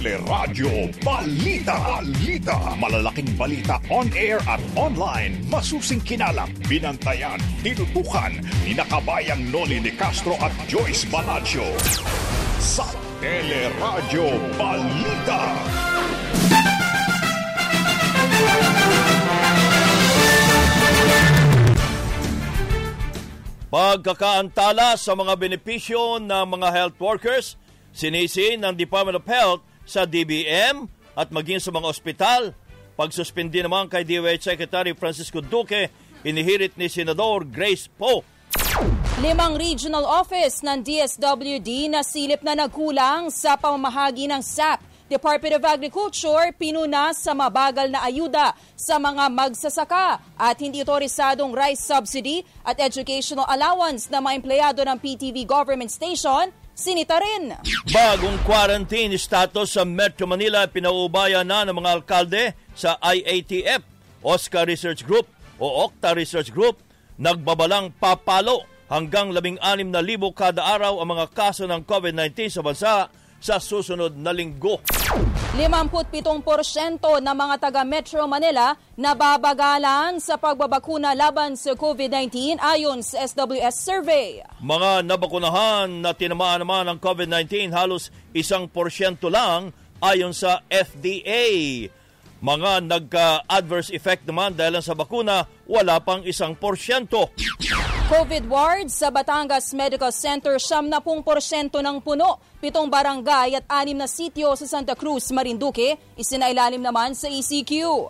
Teleradyo Balita. Balita. Malalaking balita on air at online. Masusing kinalap, binantayan, tinutukan ni nakabayang Noli de Castro at Joyce Balancho. Sa Teleradyo Balita. Pagkakaantala sa mga benepisyo ng mga health workers, sinisi ng Department of Health sa DBM at maging sa mga ospital. Pagsuspindi naman kay DOH Secretary Francisco Duque, inihirit ni Senador Grace Poe. Limang regional office ng DSWD na silip na nagkulang sa pamamahagi ng SAP Department of Agriculture pinuna sa mabagal na ayuda sa mga magsasaka at hindi otorisadong rice subsidy at educational allowance na mga empleyado ng PTV government station sinita rin. Bagong quarantine status sa Metro Manila pinauubaya na ng mga alkalde sa IATF, Oscar Research Group o Okta Research Group nagbabalang papalo hanggang 16,000 kada araw ang mga kaso ng COVID-19 sa bansa sa susunod na linggo. 57% ng mga taga Metro Manila nababagalan sa pagbabakuna laban sa COVID-19 ayon sa SWS survey. Mga nabakunahan na tinamaan naman ng COVID-19 halos isang porsyento lang ayon sa FDA. Mga nagka-adverse effect naman dahil sa bakuna, wala pang isang porsyento. COVID wards sa Batangas Medical Center, 70% ng puno. Pitong barangay at anim na sityo sa Santa Cruz, Marinduque, isinailalim naman sa ECQ.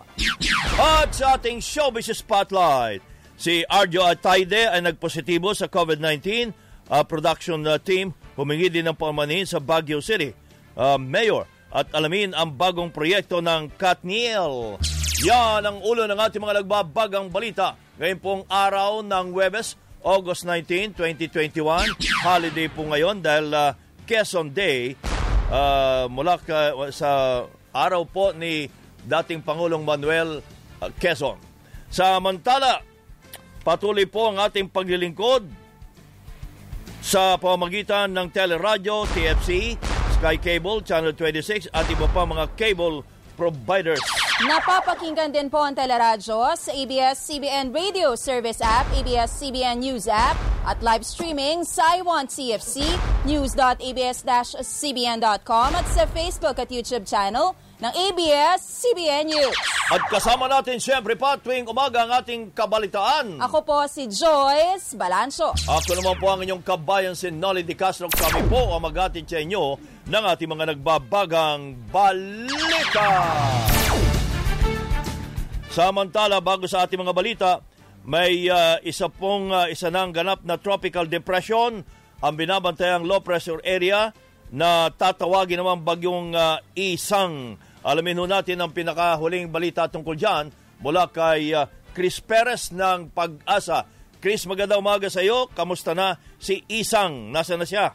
At sa ating showbiz spotlight, si Arjo Ataide ay nagpositibo sa COVID-19. Uh, production uh, team humingi din ng pamanin sa Baguio City. Uh, Mayor at alamin ang bagong proyekto ng Katniel. Yan ang ulo ng ating mga nagbabagang balita. Ngayon pong araw ng Webes, August 19, 2021. Holiday po ngayon dahil uh, Quezon Day uh, mula ka, sa araw po ni dating Pangulong Manuel uh, Quezon. Samantala, patuloy po ang ating paglilingkod sa pamamagitan ng teleradyo, TFC, Sky Cable, Channel 26 at iba pa mga cable providers. Napapakinggan din po ang teleradyo sa ABS-CBN Radio Service App, ABS-CBN News App, at live streaming sa iWant CFC, news.abs-cbn.com at sa Facebook at YouTube channel ng ABS-CBN News. At kasama natin siyempre pa tuwing umaga ang ating kabalitaan. Ako po si Joyce Balancho. Ako naman po ang inyong kabayan si Nolly Di Castro. Kami po ang magatid sa inyo ng ating mga nagbabagang balita. Samantala, bago sa ating mga balita, may uh, isa pong uh, isa nang ganap na tropical depression ang binabantayang low pressure area na tatawagin naman bagyong uh, isang Alamin ho natin ang pinakahuling balita tungkol dyan mula kay uh, Chris Perez ng Pag-asa. Chris, magandang umaga sa iyo. Kamusta na si Isang? Nasa na siya?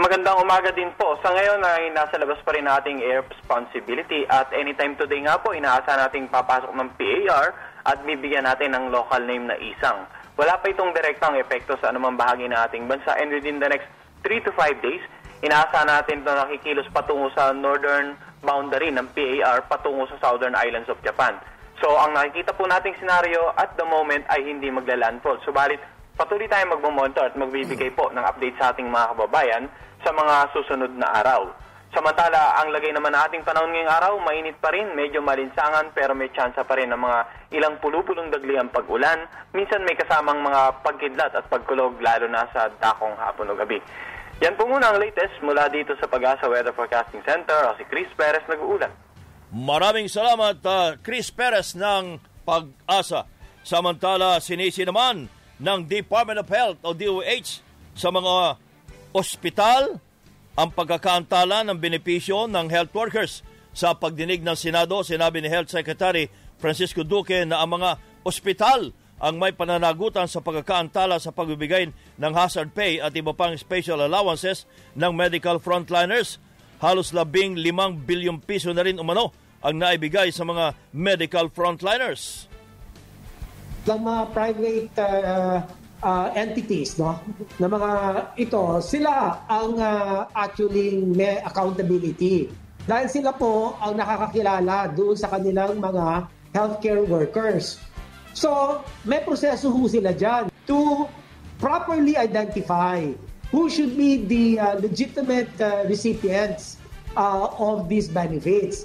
Magandang umaga din po. Sa ngayon ay nasa labas pa rin nating air responsibility at anytime today nga po inaasahan nating papasok ng PAR at bibigyan natin ng local name na Isang. Wala pa itong direktang epekto sa anumang bahagi ng ating bansa and within the next 3 to 5 days, inaasahan natin ito nakikilos patungo sa northern boundary ng PAR patungo sa southern islands of Japan. So ang nakikita po nating senaryo at the moment ay hindi magla-landfall. Subalit patuloy tayong magmamonitor at magbibigay po ng update sa ating mga kababayan sa mga susunod na araw. Samantala, ang lagay naman ng ating panahon ngayong araw, mainit pa rin, medyo malinsangan pero may tsansa pa rin ng mga ilang pulupulong dagli ang pag-ulan. Minsan may kasamang mga pagkidlat at pagkulog lalo na sa dakong hapon o gabi. Yan po muna ang latest mula dito sa Pag-asa Weather Forecasting Center. Ako si Chris Perez nag-uulan. Maraming salamat uh, Chris Perez ng Pag-asa. Samantala, sinisi naman ng Department of Health o DOH sa mga ospital ang pagkakaantala ng benepisyo ng health workers. Sa pagdinig ng Senado, sinabi ni Health Secretary Francisco Duque na ang mga ospital ang may pananagutan sa pagkakaantala sa pagbibigay ng hazard pay at iba pang special allowances ng medical frontliners. Halos labing limang bilyong piso na rin umano ang naibigay sa mga medical frontliners. Ng mga private uh, uh, entities, no? na mga ito, sila ang uh, actually may accountability dahil sila po ang nakakakilala doon sa kanilang mga healthcare workers. So, may proseso ho sila dyan to properly identify who should be the uh, legitimate uh, recipients uh, of these benefits.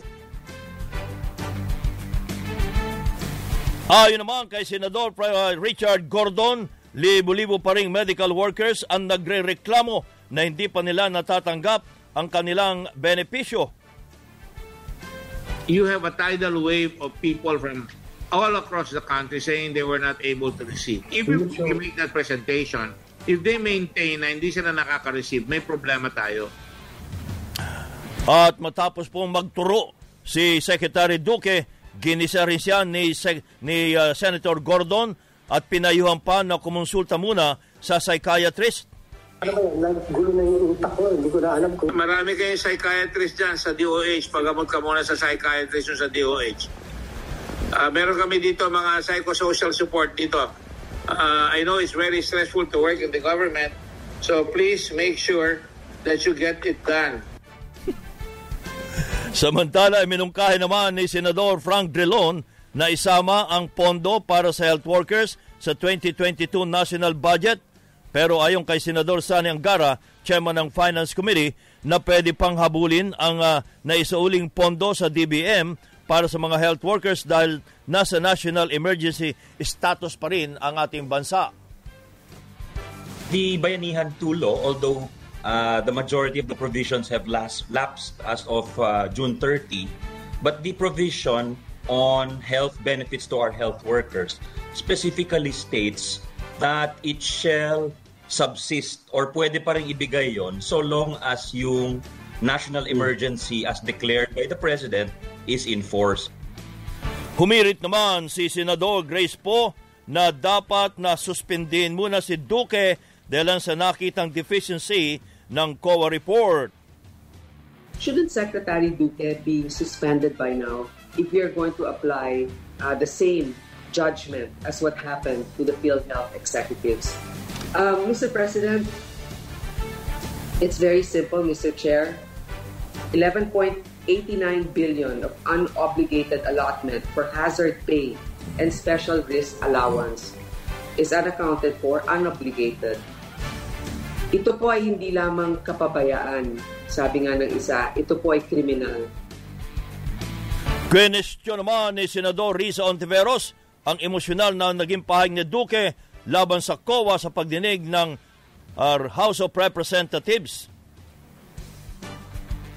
Ayon naman kay Senador uh, Richard Gordon, libo-libo pa ring medical workers ang nagre-reklamo na hindi pa nila natatanggap ang kanilang benepisyo. You have a tidal wave of people from all across the country saying they were not able to receive. Even if you make that presentation, if they maintain na hindi sila nakaka-receive, may problema tayo. At matapos pong magturo si Secretary Duque, ginisa rin siya ni, ni uh, Senator Gordon at pinayuhan pa na kumonsulta muna sa psychiatrist. Ano ba yan? Nagulo na yung utak ko. Hindi ko na alam kung... Marami kayong psychiatrist dyan sa DOH. Pagamot ka muna sa psychiatrist yung sa DOH. Uh, meron kami dito mga psychosocial support dito. Uh, I know it's very stressful to work in the government. So please make sure that you get it done. Samantala, minungkahi naman ni Senador Frank Drilon na isama ang pondo para sa health workers sa 2022 national budget. Pero ayon kay Senador Sani Angara, chairman ng Finance Committee, na pwede pang habulin ang uh, naisauling pondo sa DBM para sa mga health workers dahil nasa national emergency status pa rin ang ating bansa. The Bayanihan 2 law, although Uh, the majority of the provisions have last, lapsed as of uh, June 30, but the provision on health benefits to our health workers specifically states that it shall subsist or pwede pa rin ibigay yon so long as yung national emergency as declared by the President is in force. Humirit naman si Senador Grace Po na dapat na suspendin muna si Duque dahil sa nakitang deficiency ng COA report. Shouldn't Secretary Duque be suspended by now if we are going to apply uh, the same judgment as what happened to the field health executives? Um, Mr. President, it's very simple, Mr. Chair. 11.89 billion of unobligated allotment for hazard pay and special risk allowance is unaccounted for, unobligated. Ito po ay hindi lamang kapabayaan. Sabi nga ng isa, ito po ay kriminal. Question naman ni Senador Risa Ontiveros ang emosyonal na naging pahayag ni Duque laban sa COA sa pagdinig ng uh, House of Representatives.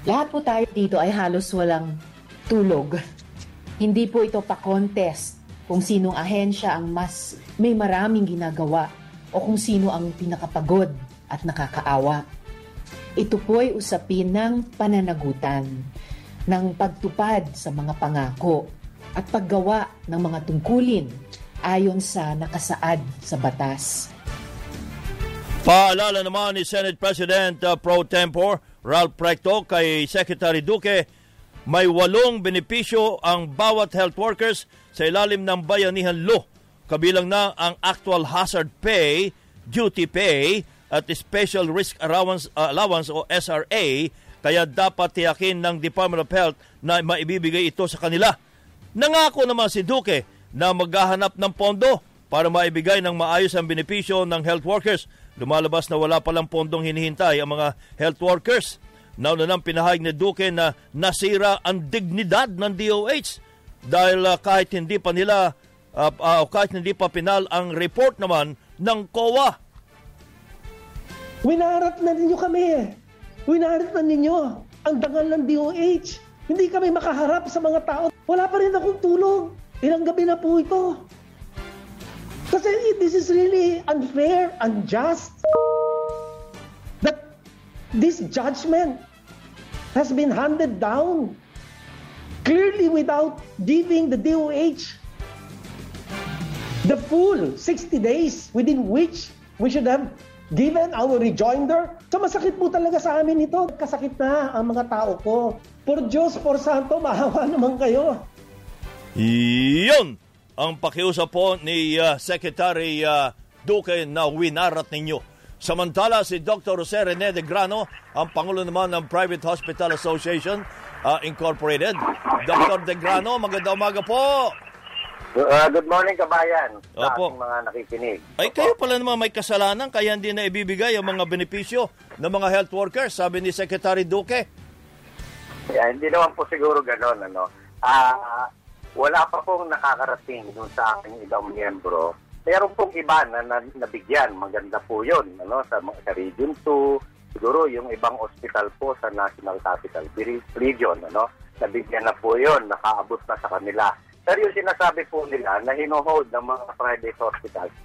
Lahat po tayo dito ay halos walang tulog. Hindi po ito pa-contest kung sinong ahensya ang mas may maraming ginagawa o kung sino ang pinakapagod at nakakaawa. Ito po ay usapin ng pananagutan, ng pagtupad sa mga pangako at paggawa ng mga tungkulin ayon sa nakasaad sa batas. Paalala naman ni Senate President uh, Pro Tempore Ralph Precto kay Secretary Duque, may walong benepisyo ang bawat health workers sa ilalim ng bayanihan law, kabilang na ang actual hazard pay, duty pay, at Special Risk Allowance, Allowance o SRA kaya dapat tiyakin ng Department of Health na maibibigay ito sa kanila. Nangako naman si Duque na maghahanap ng pondo para maibigay ng maayos ang benepisyo ng health workers. Lumalabas na wala palang pondong hinihintay ang mga health workers. Nauna nang pinahayag ni Duque na nasira ang dignidad ng DOH dahil uh, kahit hindi pa nila uh, uh, kahit hindi pa pinal ang report naman ng COA Winaharap na ninyo kami eh. Winaharap na ninyo ang dangal ng DOH. Hindi kami makaharap sa mga tao. Wala pa rin akong tulog. Ilang gabi na po ito. Kasi this is really unfair, unjust. That this judgment has been handed down clearly without giving the DOH the full 60 days within which we should have given our rejoinder. So masakit po talaga sa amin ito. Kasakit na ang mga tao ko. Por Diyos, por Santo, mahawa naman kayo. Yun ang pakiusap po ni uh, Secretary uh, Duque na winarat ninyo. Samantala si Dr. Jose Rene de Grano, ang Pangulo naman ng Private Hospital Association, ah, Incorporated. Dr. Degrano, magandang umaga po. Uh, good morning, kabayan. Sa Opo. ating mga nakikinig. Ay, kayo pala naman may kasalanan, kaya hindi na ibibigay ang mga benepisyo ng mga health workers, sabi ni Secretary Duque. Yeah, hindi naman po siguro ganon. Ano. Ah, wala pa pong nakakarating dun sa aking ibang miyembro. Meron pong iba na, na nabigyan. Maganda po yun. Ano, sa, sa Region 2, siguro yung ibang hospital po sa National Capital Region. Ano, nabigyan na po yun. Nakaabot na sa kanila. Pero yung sinasabi po nila na hinohold ng mga private hospitals,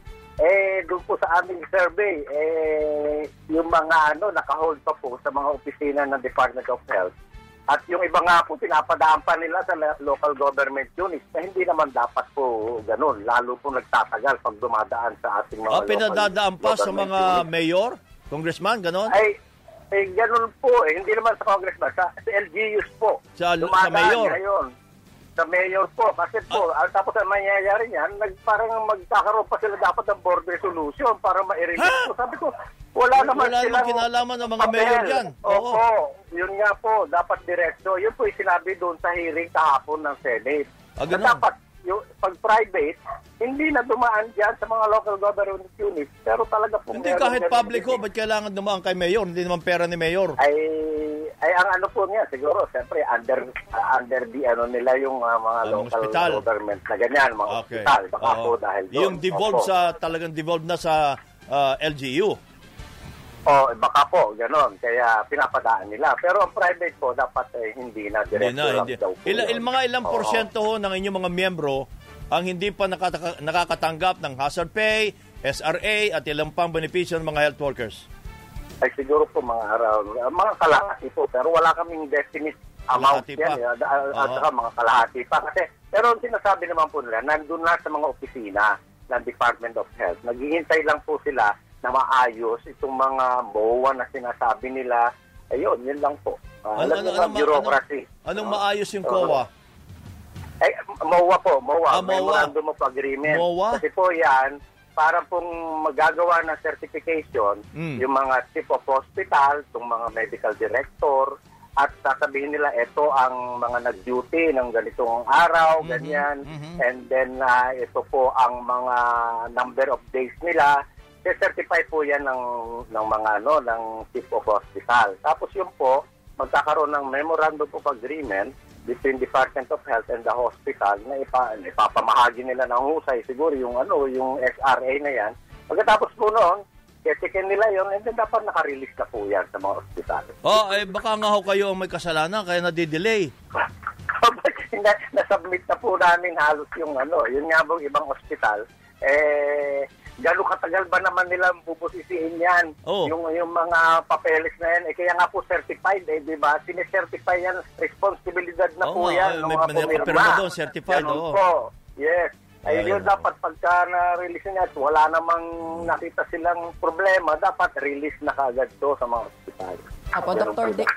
eh, doon po sa aming survey, eh, yung mga ano, nakahold pa po sa mga opisina ng Department of Health. At yung iba nga po, pinapadaan pa nila sa local government units na hindi naman dapat po ganun. Lalo po nagtatagal pag dumadaan sa ating mga Ah, pinadadaan pa sa mga units. mayor, congressman, ganon? Ay, eh, ganun po eh. Hindi naman sa congressman, sa, sa LGUs po. Sa- sa mayor. Ngayon. Sa mayor po. Kasi po, ah, tapos ang mangyayari niyan, nag, parang magkakaroon pa sila dapat ng board resolution para ma-release po. Sabi ko, wala naman Wala silang kinalaman ng mga papel. mayor dyan. Oo. Opo, yun nga po, dapat diretso. Yun po yung sinabi doon sa hearing kahapon ng Senate. Ah, na dapat, yung, pag private, hindi na dumaan dyan sa mga local government units. Pero talaga po, Hindi kahit public ho, ba't kailangan dumaan kay mayor? Hindi naman pera ni mayor. ay ay ang ano po niya siguro siyempre under uh, under the ano nila yung uh, mga Ang local hospital. government na ganyan mga Okay. hospital baka Oo. po dahil doon Yung devolve Opo. sa, talagang devolve na sa ah, LGU. oh baka po ganon kaya pinapadaan nila pero ang private po dapat eh, hindi na Hindi diretso na, lang hindi. daw po yun. il, mga ilang Oo. porsyento ho ng inyong mga miyembro ang hindi pa nakataka- nakakatanggap ng hazard pay, SRA at ilang pang benepisyo ng mga health workers? Ay siguro po mga around uh, mga kalahati po pero wala kaming definite amount Kalahati yan pa. eh, at, saka mga kalahati pa kasi pero ang sinasabi naman po nila nandun na sa mga opisina ng Department of Health naghihintay lang po sila na maayos itong mga MOA na sinasabi nila ayun yun lang po uh, Ano- alam ano- ano ba, ma- bureaucracy Anong no? maayos yung Oo. COA? Ay, MOA po, MOA. Ah, MOA. Memorandum of Agreement. MOA? Kasi po yan, para pong magagawa ng certification, Mm. yung mga chief of hospital, yung mga medical director, at sasabihin nila, ito ang mga nag-duty ng ganitong araw, Mhm, ganyan, mhm. and then ah, ito po ang mga number of days nila, certify po yan ng, ng mga ano, ng chief of hospital. Tapos yun po, magkakaroon ng memorandum of agreement between Department of Health and the hospital na ipa, ipapamahagi nila ng husay siguro yung ano yung SRA na yan. Pagkatapos po noon, checkin nila yon and then dapat naka-release na po yan sa mga hospital. Oh, eh baka nga ho kayo ang may kasalanan kaya nadidelay. na, nasubmit na po namin halos yung ano, yun nga bang ibang hospital, eh, gano'ng katagal ba naman nilang bubusisiin yan? Oo. Yung, yung mga papeles na yan, eh, kaya nga po certified, eh, di ba? Sinecertify yan, responsibilidad na Oo po yan. eh, ng may- mga may pumirma. nakapirma doon, certified, Ganun oo. po, yes. Ay, yun dapat pagka na-release niya at wala namang nakita silang problema, dapat release na kaagad to sa mga hospital. Ganun Dr. De-.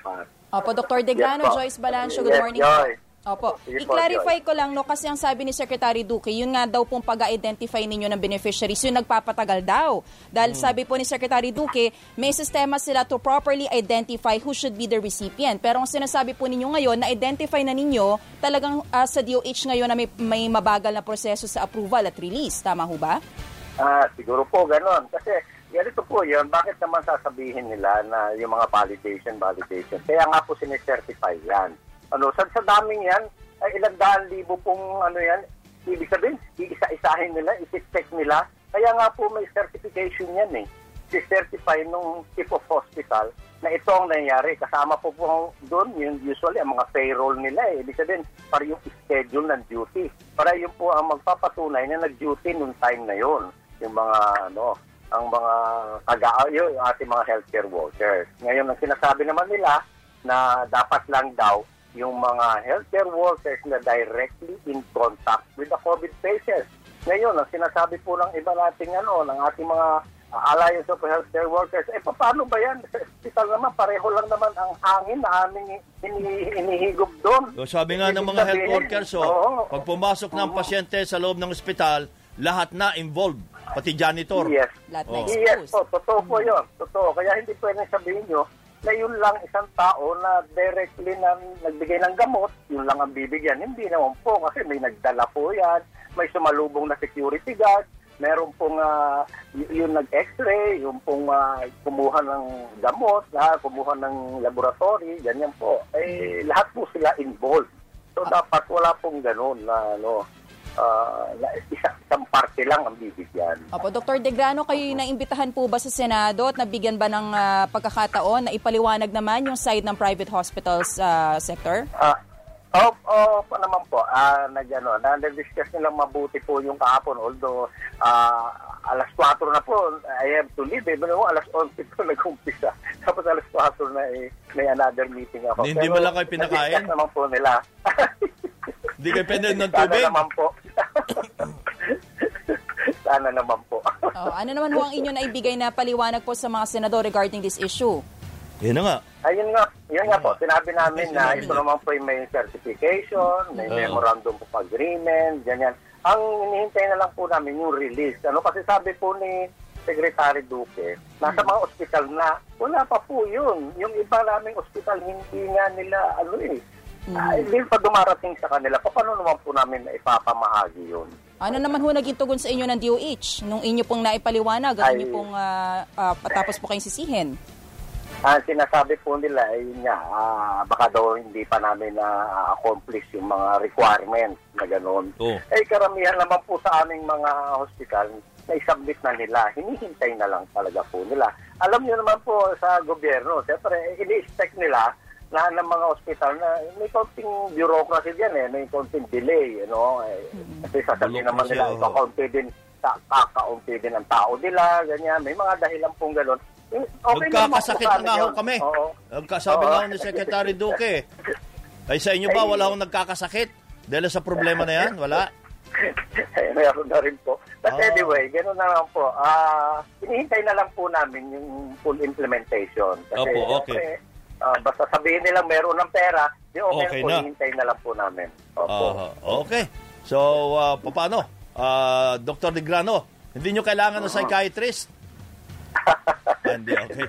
Opo, Dr. Degrano, Yes. Joyce Balancho, good Yes, morning Joy. po. Opo. I-clarify ko lang, no, kasi ang sabi ni Secretary Duque, yun nga daw pong pag-identify ninyo ng beneficiaries, yun nagpapatagal daw. Dahil sabi po ni Secretary Duque, may sistema sila to properly identify who should be the recipient. Pero ang sinasabi po ninyo ngayon, na-identify na ninyo talagang ah, sa DOH ngayon na may, may mabagal na proseso sa approval at release. Tama ho ba? Ah, siguro po ganon. Kasi ganito po yun, bakit naman sasabihin nila na yung mga validation, validation? Kaya nga po sinicertify yan. Ano, sa, sa daming yan, ay ilang daan libo pong ano yan, ibig sabihin, iisa-isahin nila, isi-check nila. Kaya nga po may certification yan eh. Si-certify nung chief of hospital na ito ang nangyari. Kasama po po doon, yung usually ang mga payroll nila eh. Ibig sabihin, para yung schedule ng duty. Para yun po ang magpapatunay na nag-duty nung time na yon yung mga ano ang mga taga yung ating mga healthcare workers. Ngayon ang sinasabi naman nila na dapat lang daw yung mga healthcare workers na directly in contact with the COVID patients. Ngayon, ang sinasabi po ng iba nating ano, ng ating mga uh, Alliance of Healthcare Workers, eh paano ba yan? Sa hospital naman, pareho lang naman ang hangin na aming ini- inihigop doon. So, sabi nga ng mga health workers, oh, oo. pag pumasok ng Oo. pasyente sa loob ng ospital, lahat na involved, pati janitor. Yes. Lahat na Oh. exposed. Yes po, totoo po yun. Totoo. Kaya hindi pwedeng sabihin nyo na yun lang isang tao na directly na nagbigay ng gamot, yun lang ang bibigyan. Hindi naman po kasi may nagdala po yan, may sumalubong na security guard, meron pong uh, y- yung nag-x-ray, yung pong uh, kumuha ng gamot, ha, kumuha ng laboratory, ganyan po. Eh, lahat po sila involved. So, dapat wala pong ganun na ano, uh, isa, isang parte lang ang bibigyan. Opo, Dr. Degrano, kayo naimbitahan po ba sa Senado at nabigyan ba ng uh, pagkakataon na ipaliwanag naman yung side ng private hospitals uh, sector? Ah, uh, oh, oh, pa naman po. Ah, uh, nag ano, na-discuss nilang mabuti po yung kahapon although uh, alas 4 na po, I have to leave. Eh, mo, alas 11 po nag-umpisa. Tapos alas 4 na eh, may another meeting ako. Hindi mo lang kayo pinakain? naman po nila. Hindi kayo pinakain ng tubig? Sana naman po. Sana naman po. oh, ano naman po ang inyo na ibigay na paliwanag po sa mga senador regarding this issue? Yun nga. Ayun nga, yun nga po. Sinabi namin na ito naman po may certification, may Uh. memorandum of agreement, ganyan. Ang hinihintay na lang po namin yung release. Ano kasi sabi po ni Secretary Duque, nasa mga ospital na, wala pa po yun. Yung iba naming ospital, hindi nga nila, ano eh, ah, hindi pa dumarating sa kanila. Paano naman po namin na ipapamahagi yun? Ano naman ho naging tugon sa inyo ng DOH nung inyo pong naipaliwanag, ang Ay. inyo pong uh, uh, patapos po kayong sisihin? Ang sinasabi po nila ay yun nga, ah, baka daw hindi pa namin na-accomplish yung mga requirements na gano'n. Oh. Eh karamihan naman po sa aming mga hospital na isubmit na nila, hinihintay na lang talaga po nila. Alam niyo naman po sa gobyerno, siyempre, ini-expect nila na ng mga hospital na may konting bureaucracy diyan eh, may konting delay, you know. Eh, kasi sasabihin naman nila, oo. ikaw-kaunti din, sa- kakaunti din ang tao nila, ganyan. May mga dahilan pong gano'n. Eh, Okay Nagkakasakit sa na nga ho kami. Oo. Nagkasabi nga ni Secretary Duque. Ay sa inyo ba, wala akong nagkakasakit? Dahil sa problema na yan, wala? Eh, Meron na rin po. But Ah. anyway, gano'n na lang po. Ah, hinihintay na lang po namin yung full implementation. Kasi, Opo, okay. siyempre, ah, basta sabihin nilang meron ng pera, di okay, Okay po, na. hinihintay na lang po namin. Opo. Aha, okay. So, uh, paano? Uh, Dr. De Grano, hindi nyo kailangan ng psychiatrist? Ah, hindi, okay.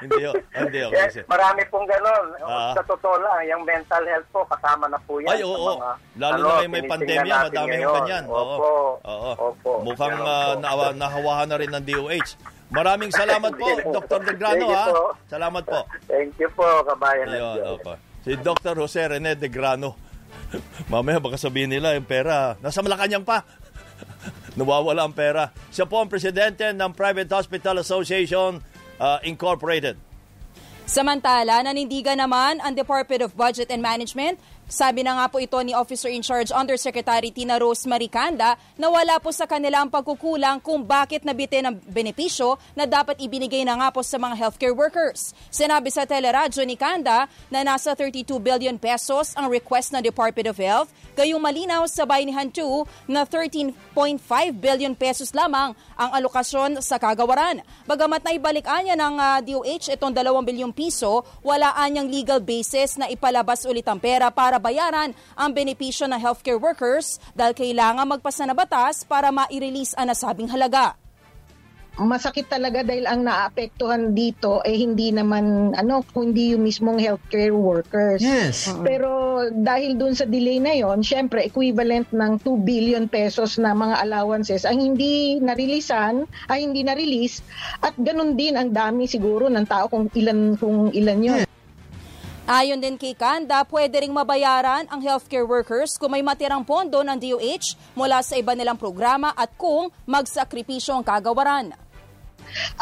hindi, oh, hindi, okay. Eh, marami pong gano'n. Ah. Sa totoo lang, yung mental health po, kasama na po yan. Ay, oo. mga, Lalo ano, na may pandemya, madami yung ganyan. Opo. Oo. Opo. Mukhang Ganun uh, nahawahan na rin ng DOH. Maraming salamat po. Dr. De Grano, Sige ha? po. Salamat po. Thank you po, kabayan Ayun, opo. Si Dr. Jose Rene De Grano. Mamaya baka sabihin nila yung pera. Nasa Malacanang pa. Nawawala ang pera. Siya po ang presidente ng Private Hospital Association uh, Incorporated. Samantala, nanindigan naman ang Department of Budget and Management. Sabi na nga po ito ni Officer in Charge Undersecretary Tina Rose Maricanda na wala po sa kanila ang pagkukulang kung bakit nabitin ang benepisyo na dapat ibinigay na nga po sa mga healthcare workers. Sinabi sa teleradyo ni Kanda na nasa 32 billion pesos ang request ng Department of Health, gayong malinaw sa Bayanihan 2 na 13.5 billion pesos lamang ang alokasyon sa kagawaran. Bagamat naibalik anya ng ah, DOH itong 2 bilyong piso, wala anyang legal basis na ipalabas ulit ang pera para bayaran ang benepisyo ng healthcare workers dahil kailangan magpasa na batas para ma-release ang nasabing halaga. masakit talaga dahil ang naapektuhan dito eh hindi naman ano kundi yung mismong healthcare workers. Yes. Pero dahil dun sa delay na yon, syempre equivalent ng 2 billion pesos na mga allowances ang hindi narilisan, ay hindi na-release at ganun din ang dami siguro ng tao kung ilan kung ilan yun. Ayon din kay Kanda, pwede ring mabayaran ang healthcare workers kung may matirang pondo ng DOH mula sa iba nilang programa at kung magsakripisyo ang kagawaran.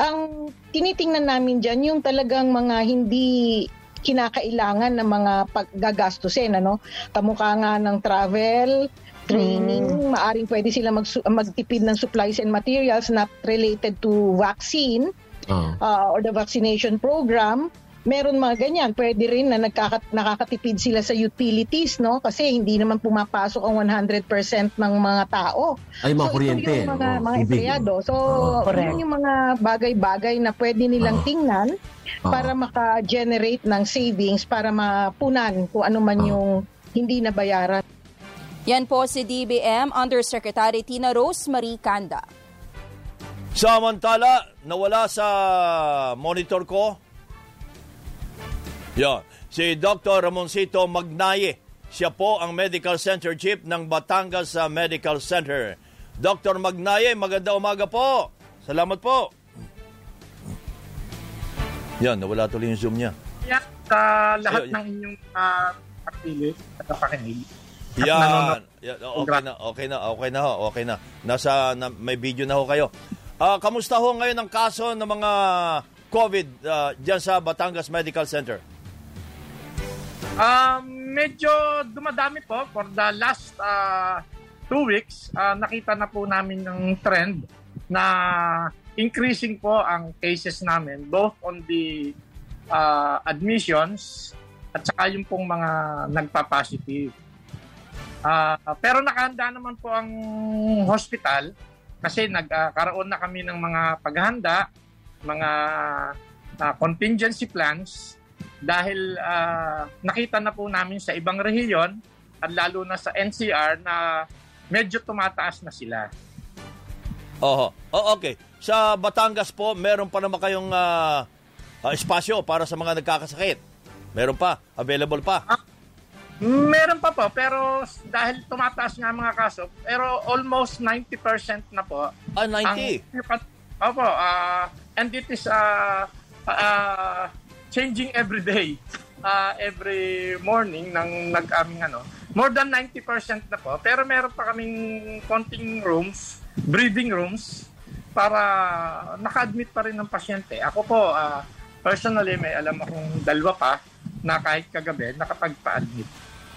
Ang tinitingnan namin dyan, yung talagang mga hindi kinakailangan ng mga paggagastusin, ano? Kamukha nga ng travel, training, maaring pwede sila mag, magtipid ng supplies and materials not related to vaccine Oh. uh, or the vaccination program. Meron mga ganyan. Pwede rin na nagkakat, nakakatipid sila sa utilities, no? Kasi hindi naman pumapasok ang 100% ng mga tao. Ay, mga so, kuryente. Yung mga, Oo, mga tubig. empleyado. So, Oo. yun yung mga bagay-bagay na pwede nilang Oo. tingnan Oo. para maka-generate ng savings para mapunan kung ano man Oo. yung hindi nabayaran. Yan po si DBM Undersecretary Tina Rose Marie Kanda. Samantala, nawala sa monitor ko Yan. Si Dr. Ramoncito Magnaye. Siya po ang Medical Center Chief ng Batangas uh, Medical Center. Dr. Magnaye, maganda umaga po. Salamat po. Yan, nawala tuloy yung Zoom niya. Yan, sa lahat Ayun. ng inyong uh, pagpili at pakinig. Yan. Yan, Okay na, okay na, okay na ho, okay na. Nasa, na, may video na ho kayo. Ah, kamusta ho ngayon ang kaso ng mga COVID uh, dyan sa Batangas Medical Center? Um, medyo dumadami po for the last uh, two weeks. uh, nakita na po namin ng trend na increasing po ang cases namin both on the uh, admissions at saka yung pong mga nagpa-positive. Ah, pero nakahanda naman po ang hospital kasi nagkaroon na kami ng mga paghahanda, mga ah, contingency plans dahil ah, nakita na po namin sa ibang rehiyon at lalo na sa NCR na medyo tumataas na sila. Oho. Oh, okay. Sa Batangas po, meron pa naman kayong ah, ah, espasyo para sa mga nagkakasakit. Meron pa. Available pa. Meron pa po, pero dahil tumataas nga ang mga kaso, pero almost 90% na po. Ah, 90? Ang, opo, ah, and it is uh, uh, changing every day. Ah, every morning ng nag-aming ano. More than 90% na po, pero meron pa kaming konting rooms, breathing rooms, para naka-admit pa rin ng pasyente. Ako po, ah, personally, may alam akong dalawa pa na kahit kagabi nakapagpa-admit.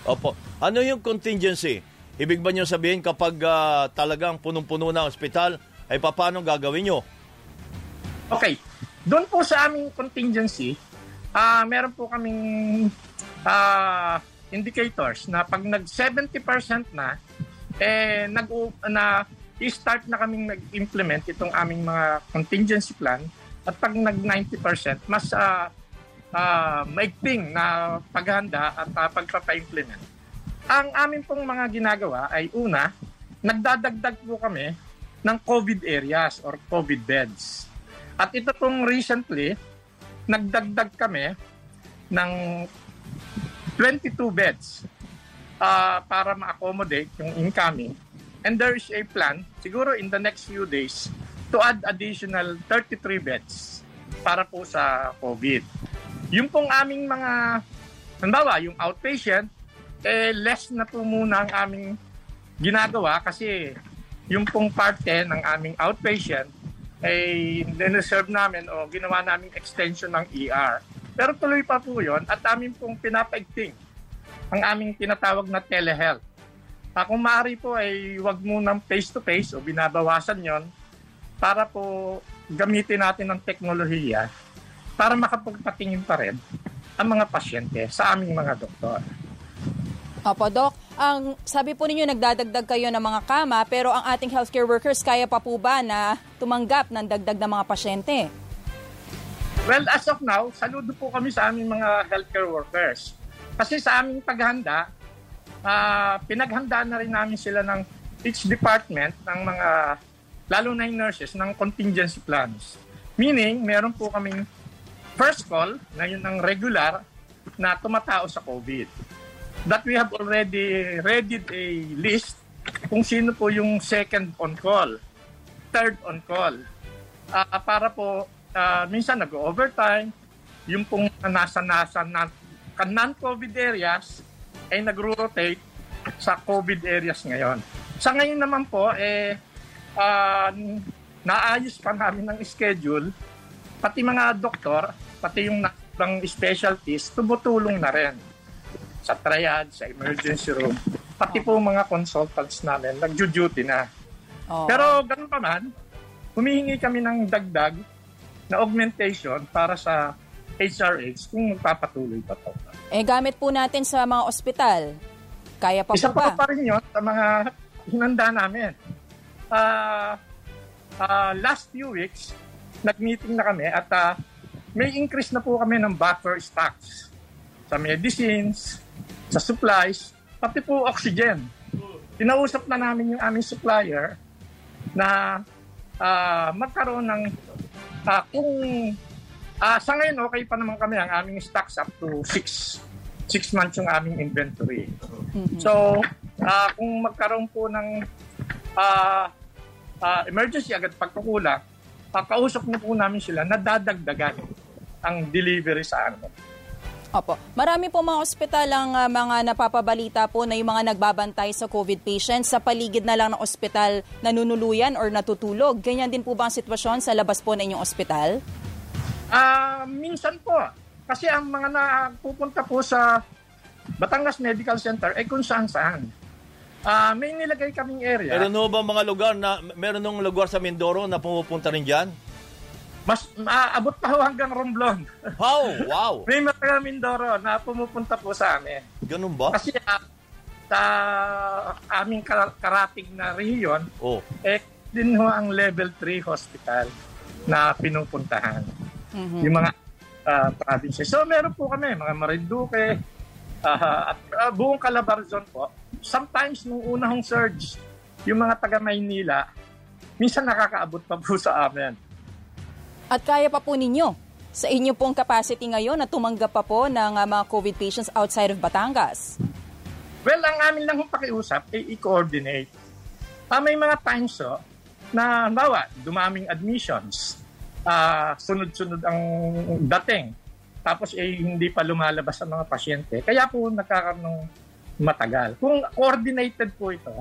Opo. Ano yung contingency? Ibig ba niyo sabihin kapag ah, talagang punong-puno na ang ospital, ay paano gagawin nyo? Okay. Doon po sa aming contingency, ah meron po kaming ah, indicators na pag nag 70% na eh nag na i-start na kaming nag-implement itong aming mga contingency plan at pag nag 90% mas ah ah, maigting na paghanda at uh, pagpapa-implement. Ang amin pong mga ginagawa ay una, nagdadagdag po kami ng COVID areas or COVID beds. At ito pong recently, nagdagdag kami ng 22 beds ah, para ma-accommodate yung incoming. And there is a plan, siguro in the next few days, to add additional 33 beds para po sa COVID. Yung pong aming mga, halimbawa, yung outpatient, eh, less na po muna ang aming ginagawa kasi yung pong parte ng aming outpatient ay nireserve namin o ginawa namin extension ng ER. Pero tuloy pa po yon at amin pong pinapaigting ang aming tinatawag na telehealth. Uh, kung maaari po ay wag munang face-to-face o binabawasan yon para po gamitin natin ng teknolohiya para makapagpatingin pa rin ang mga pasyente sa aming mga doktor. Opo, Doc. Ang sabi po ninyo, nagdadagdag kayo ng mga kama, pero ang ating healthcare workers, kaya pa po ba na tumanggap ng dagdag ng mga pasyente? Well, as of now, saludo po kami sa aming mga healthcare workers. Kasi sa aming paghanda, ah, pinaghanda na rin namin sila ng each department ng mga, lalo na yung nurses, ng contingency plans. Meaning, meron po kaming first call, na yun ang regular, na tumatao sa COVID. That we have already readied a list kung sino po yung second on call, third on call. Ah, para po, ah, minsan nag-overtime, yung pong nasa-nasa na, non-COVID areas ay nag-rotate sa COVID areas ngayon. Sa ngayon naman po, eh, ah, naayos pa namin ng schedule, pati mga doktor, pati yung ng specialties, tumutulong na rin sa triad, sa emergency room, pati po mga consultants namin, nagjo-duty na. Oo. Pero ganun pa man, humihingi kami ng dagdag na augmentation para sa HRH kung magpapatuloy pa to. Eh, gamit po natin sa mga ospital. Kaya pa Isa po pa ba? pa rin yun sa mga hinanda namin. Ah, ah, last few weeks, nag-meeting na kami at ah, may increase na po kami ng buffer stocks sa medicines, sa supplies, pati po oxygen. Kinausap na namin yung aming supplier na ah, magkaroon ng ah, kung Ah, sa ngayon, okay pa naman kami. Ang aming stocks up to 6 6 months yung aming inventory. So, ah, kung magkaroon po ng ah, ah, emergency agad pagkukulang, uh, kausap na po namin sila na dadagdagan ang delivery sa amin. Opo. Marami po mga ospital ang ah, mga napapabalita po na yung mga nagbabantay sa COVID patients sa paligid na lang ng ospital nanunuluyan or natutulog. Ganyan din po ba ang sitwasyon sa labas po ng inyong ospital? Ah, minsan po. Kasi ang mga napupunta po sa Batangas Medical Center ay kung saan saan. Ah, may nilagay kaming area. Meron no ba mga lugar na, meron nung lugar sa Mindoro na pumupunta rin dyan? Mas maabot pa ho hanggang Romblon. Wow, wow. may mga Mindoro na pumupunta po sa amin. Ganun ba? Kasi ah, sa aming kar- karating na rehiyon, Oh. eh, din ho ang level 3 hospital na pinupuntahan. Yung mga uh, provinces. So meron po kami, mga Marinduque, ah, at ah, buong Calabarzon po. Sometimes nung unang surge, yung mga taga Maynila, minsan nakakaabot pa po sa amin. At kaya pa po ninyo sa inyo pong capacity ngayon na tumanggap pa po ng ah, mga COVID patients outside of Batangas? Well, ang amin lang pakiusap ay i-coordinate. Ah, may mga times oh, na, bawa, dumaming admissions, ah, sunod-sunod ang dating, tapos eh, hindi pa lumalabas ang mga pasyente. Kaya po nagkakaroon ng matagal. Kung coordinated po ito,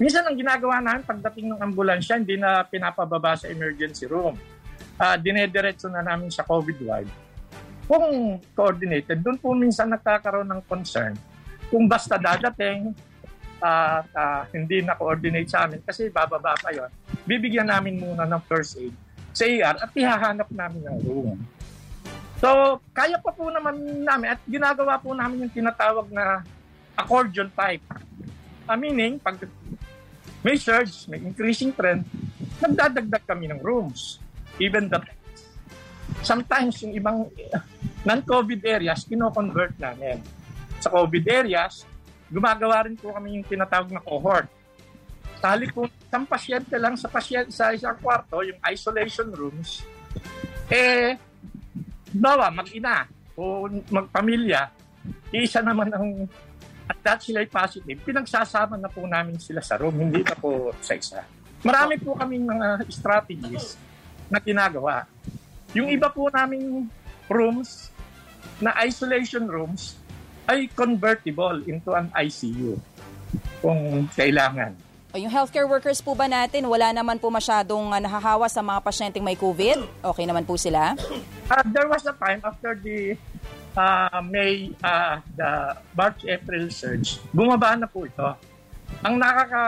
minsan ang ginagawa namin pagdating ng ambulansya, hindi na pinapababa sa emergency room. Ah, dinediretso na namin sa COVID ward. Kung coordinated, doon po minsan nagkakaroon ng concern kung basta dadating at ah, hindi na-coordinate sa amin kasi bababa pa yon, bibigyan namin muna ng first aid sa ER at ihahanap namin ng room. So, kaya pa po naman namin at ginagawa po namin yung tinatawag na accordion pipe. Ah, meaning, pag may surge, may increasing trend, nagdadagdag kami ng rooms. Even the sometimes yung ibang eh, non-COVID areas, kino-convert namin. Sa COVID areas, gumagawa rin po kami yung tinatawag na cohort. Halip po, isang pasyente lang sa, pasyente, sa isang kwarto, yung isolation rooms, eh, bawa, mag-ina o magpamilya, isa naman ang at that sila ay positive, pinagsasama na po namin sila sa room, hindi na po sa isa. Marami po kaming mga strategies na ginagawa. Yung iba po naming rooms na isolation rooms ay convertible into an ICU kung kailangan. O yung healthcare workers po ba natin, wala naman po masyadong ah, nahahawa sa mga pasyenteng may COVID? Okay naman po sila? Uh, there was a time after the uh, May, uh, the March-April surge, bumaba na po ito. Ang nakaka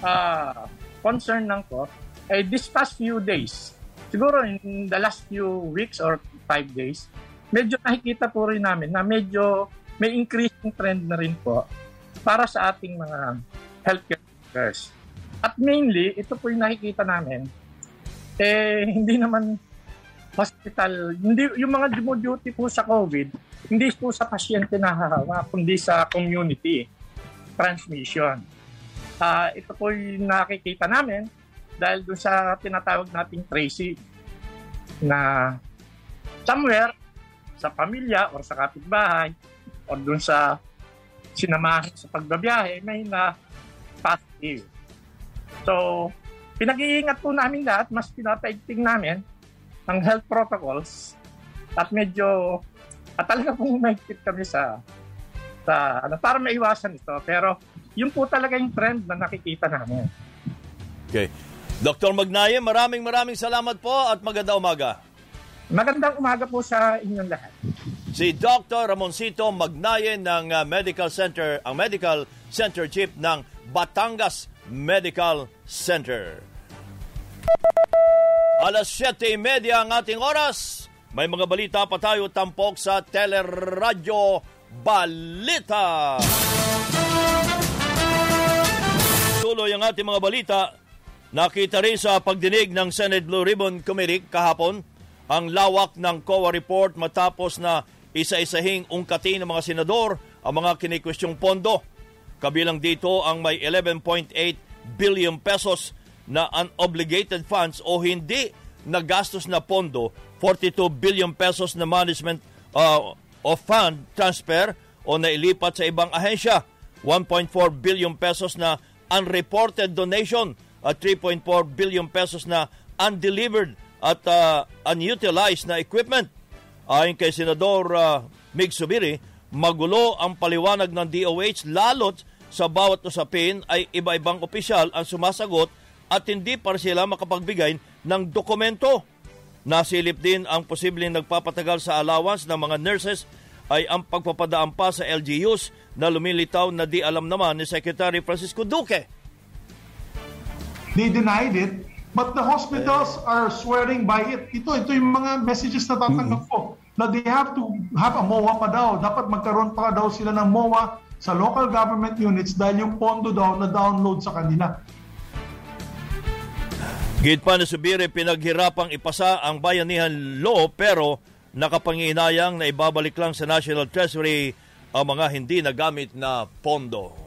uh, concern lang ko ay this past few days, siguro in the last few weeks or five days, medyo nakikita po rin namin na medyo may increasing trend na rin po para sa ating mga healthcare workers. At mainly, ito po yung nakikita namin, eh, hindi naman hospital, hindi, yung mga duty po sa COVID, hindi po sa pasyente nahahawa, kundi sa community transmission. Ah, ito po yung nakikita namin dahil doon sa tinatawag nating tracing na somewhere sa pamilya or sa kapitbahay or doon sa sinamahan sa pagbabiyahe may na positive. So, pinag-iingat po namin lahat, mas pinapaigting namin ang health protocols at medyo at talaga pong mahigpit kami sa sa ano, para maiwasan ito. Pero yun po talaga yung trend na nakikita namin. Okay. Dr. Magnaye, maraming maraming salamat po at maganda umaga. Magandang umaga po sa inyong lahat. Si Dr. Ramoncito Magnaye ng uh, Medical Center, ang Medical Center Chief ng Batangas Medical Center. Alas 7.30 ang ating oras. May mga balita pa tayo tampok sa Teleradyo Balita. Tuloy ang ating mga balita. Nakita rin sa pagdinig ng Senate Blue Ribbon Committee kahapon ang lawak ng COA report matapos na isa-isahing ungkatin ng mga senador ang mga kinikwestyong pondo. Kabilang dito ang may 11.8 billion pesos na unobligated funds o hindi nagastos na pondo 42 billion pesos na management uh, of fund transfer o nailipat sa ibang ahensya, 1.4 billion pesos na unreported donation at 3.4 billion pesos na undelivered at uh, unutilized na equipment. Ayon kay Senador uh, Mig Subiri, magulo ang paliwanag ng DOH lalot sa bawat usapin ay iba-ibang opisyal ang sumasagot at hindi para sila makapagbigay ng dokumento. Nasilip din ang posibleng nagpapatagal sa allowance ng mga nurses ay ang pagpapadaan pa sa LGUs na lumilitaw na di alam naman ni Secretary Francisco Duque. They denied it, but the hospitals are swearing by it. Ito, ito yung mga messages na tatanggap ko na they have to have a MOA pa daw. Dapat magkaroon pa daw sila ng MOA sa local government units dahil yung pondo daw na download sa kanila. Gid pa na Subiri, pinaghirapang ipasa ang bayanihan law pero nakapanginayang na ibabalik lang sa National Treasury ang mga hindi nagamit na pondo.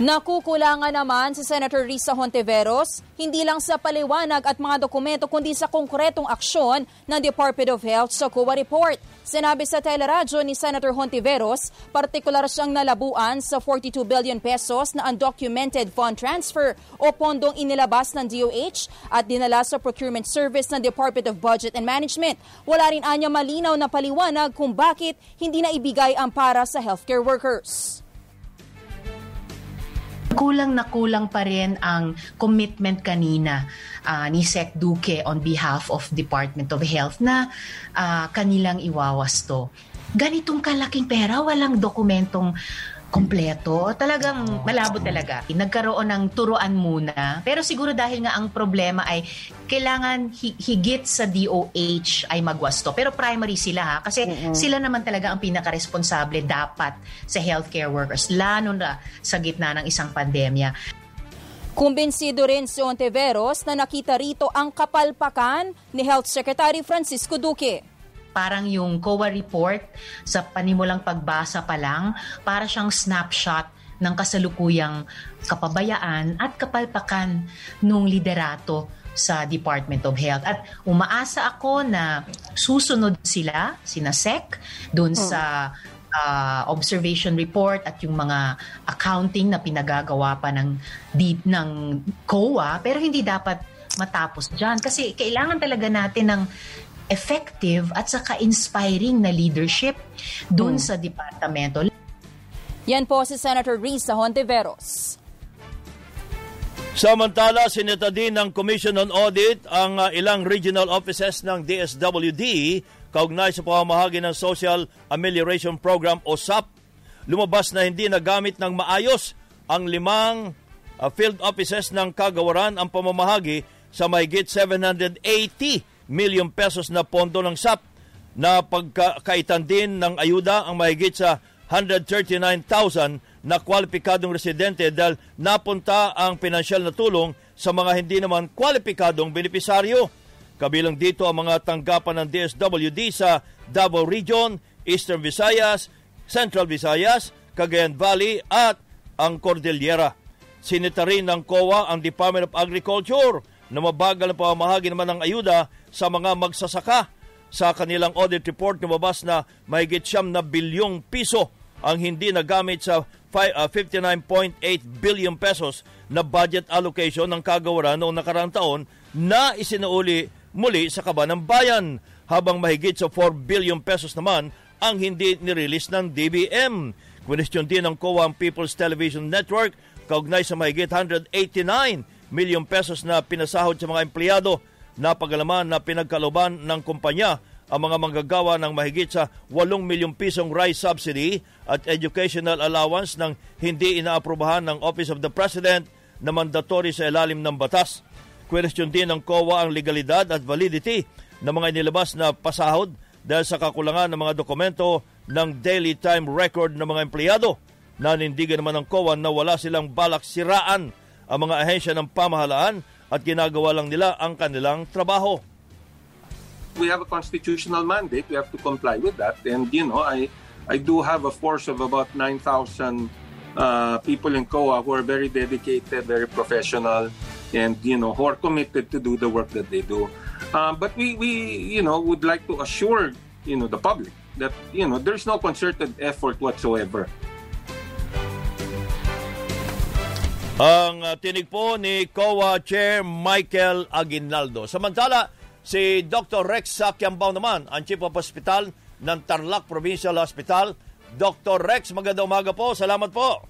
Nakukulangan naman si Senator Risa Hontiveros hindi lang sa paliwanag at mga dokumento kundi sa konkretong aksyon ng Department of Health sa COA report. Sinabi sa teleradyo ni Senator Hontiveros, partikular siyang nalabuan sa 42 billion pesos na undocumented fund transfer o pondong inilabas ng DOH at dinala sa procurement service ng Department of Budget and Management. Wala rin anya malinaw na paliwanag kung bakit hindi na ibigay ang para sa healthcare workers kulang na kulang pa rin ang commitment kanina uh, ni Sec Duque on behalf of Department of Health na uh, kanilang iwawas to. Ganitong kalaking pera, walang dokumentong kompleto. Talagang malabo talaga. Nagkaroon ng turuan muna. Pero siguro dahil nga ang problema ay kailangan higit sa DOH ay magwasto. Pero primary sila ha. Kasi mm-hmm. sila naman talaga ang pinaka-responsable dapat sa healthcare workers. Lalo na sa gitna ng isang pandemya. Kumbinsido rin si Ontiveros na nakita rito ang kapalpakan ni Health Secretary Francisco Duque parang yung COA report sa panimulang pagbasa pa lang, para siyang snapshot ng kasalukuyang kapabayaan at kapalpakan ng liderato sa Department of Health. At umaasa ako na susunod sila, sina SEC, doon hmm. sa uh, observation report at yung mga accounting na pinagagawa pa ng, di, ng COA, pero hindi dapat matapos dyan. Kasi kailangan talaga natin ng effective at saka inspiring na leadership doon hmm. sa departamento. Yan po si Senator Risa Hontiveros. Samantala, sinita din ng Commission on Audit ang uh, ilang regional offices ng DSWD kaugnay sa pamamahagi ng Social Amelioration Program o SAP. Lumabas na hindi nagamit ng maayos ang limang uh, field offices ng kagawaran ang pamamahagi sa mahigit 780 million pesos na pondo ng SAP na pagkaitan din ng ayuda ang mahigit sa 139,000 na kwalipikadong residente dahil napunta ang pinansyal na tulong sa mga hindi naman kwalipikadong benepisaryo. Kabilang dito ang mga tanggapan ng DSWD sa Davao Region, Eastern Visayas, Central Visayas, Cagayan Valley at ang Cordillera. Sinita rin ng COA ang Department of Agriculture na mabagal na pamahagi naman ng ayuda sa mga magsasaka. Sa kanilang audit report, lumabas na mahigit siyam na bilyong piso ang hindi nagamit sa 59.8 uh, billion pesos na budget allocation ng kagawaran noong nakarang taon na isinuuli muli sa kaba ng bayan habang mahigit sa 4 billion pesos naman ang hindi nirelease ng DBM. Question din ng COA ang People's Television Network kaugnay sa mahigit 189 milyon pesos na pinasahod sa mga empleyado na pagalaman na pinagkaloban ng kumpanya ang mga manggagawa ng mahigit sa 8 milyong pisong rice subsidy at educational allowance ng hindi inaaprubahan ng Office of the President na mandatory sa ilalim ng batas. Question din ng COA ang legalidad at validity ng mga inilabas na pasahod dahil sa kakulangan ng mga dokumento ng daily time record ng mga empleyado. Nanindigan naman ng COA na wala silang balak siraan ang mga ahensya ng pamahalaan at ginagawa lang nila ang kanilang trabaho. We have a constitutional mandate. We have to comply with that. And, you know, I, I do have a force of about 9,000 uh, people in COA who are very dedicated, very professional, and, you know, who are committed to do the work that they do. Uh, but we, we, you know, would like to assure, you know, the public that, you know, there's no concerted effort whatsoever. Ang uh, tinig po ni COA Chair Michael Aguinaldo. Samantala, si Dr. Rex Sakyambao naman, ang Chief of Hospital ng Tarlac Provincial Hospital. Dr. Rex, magandang umaga po. Salamat po.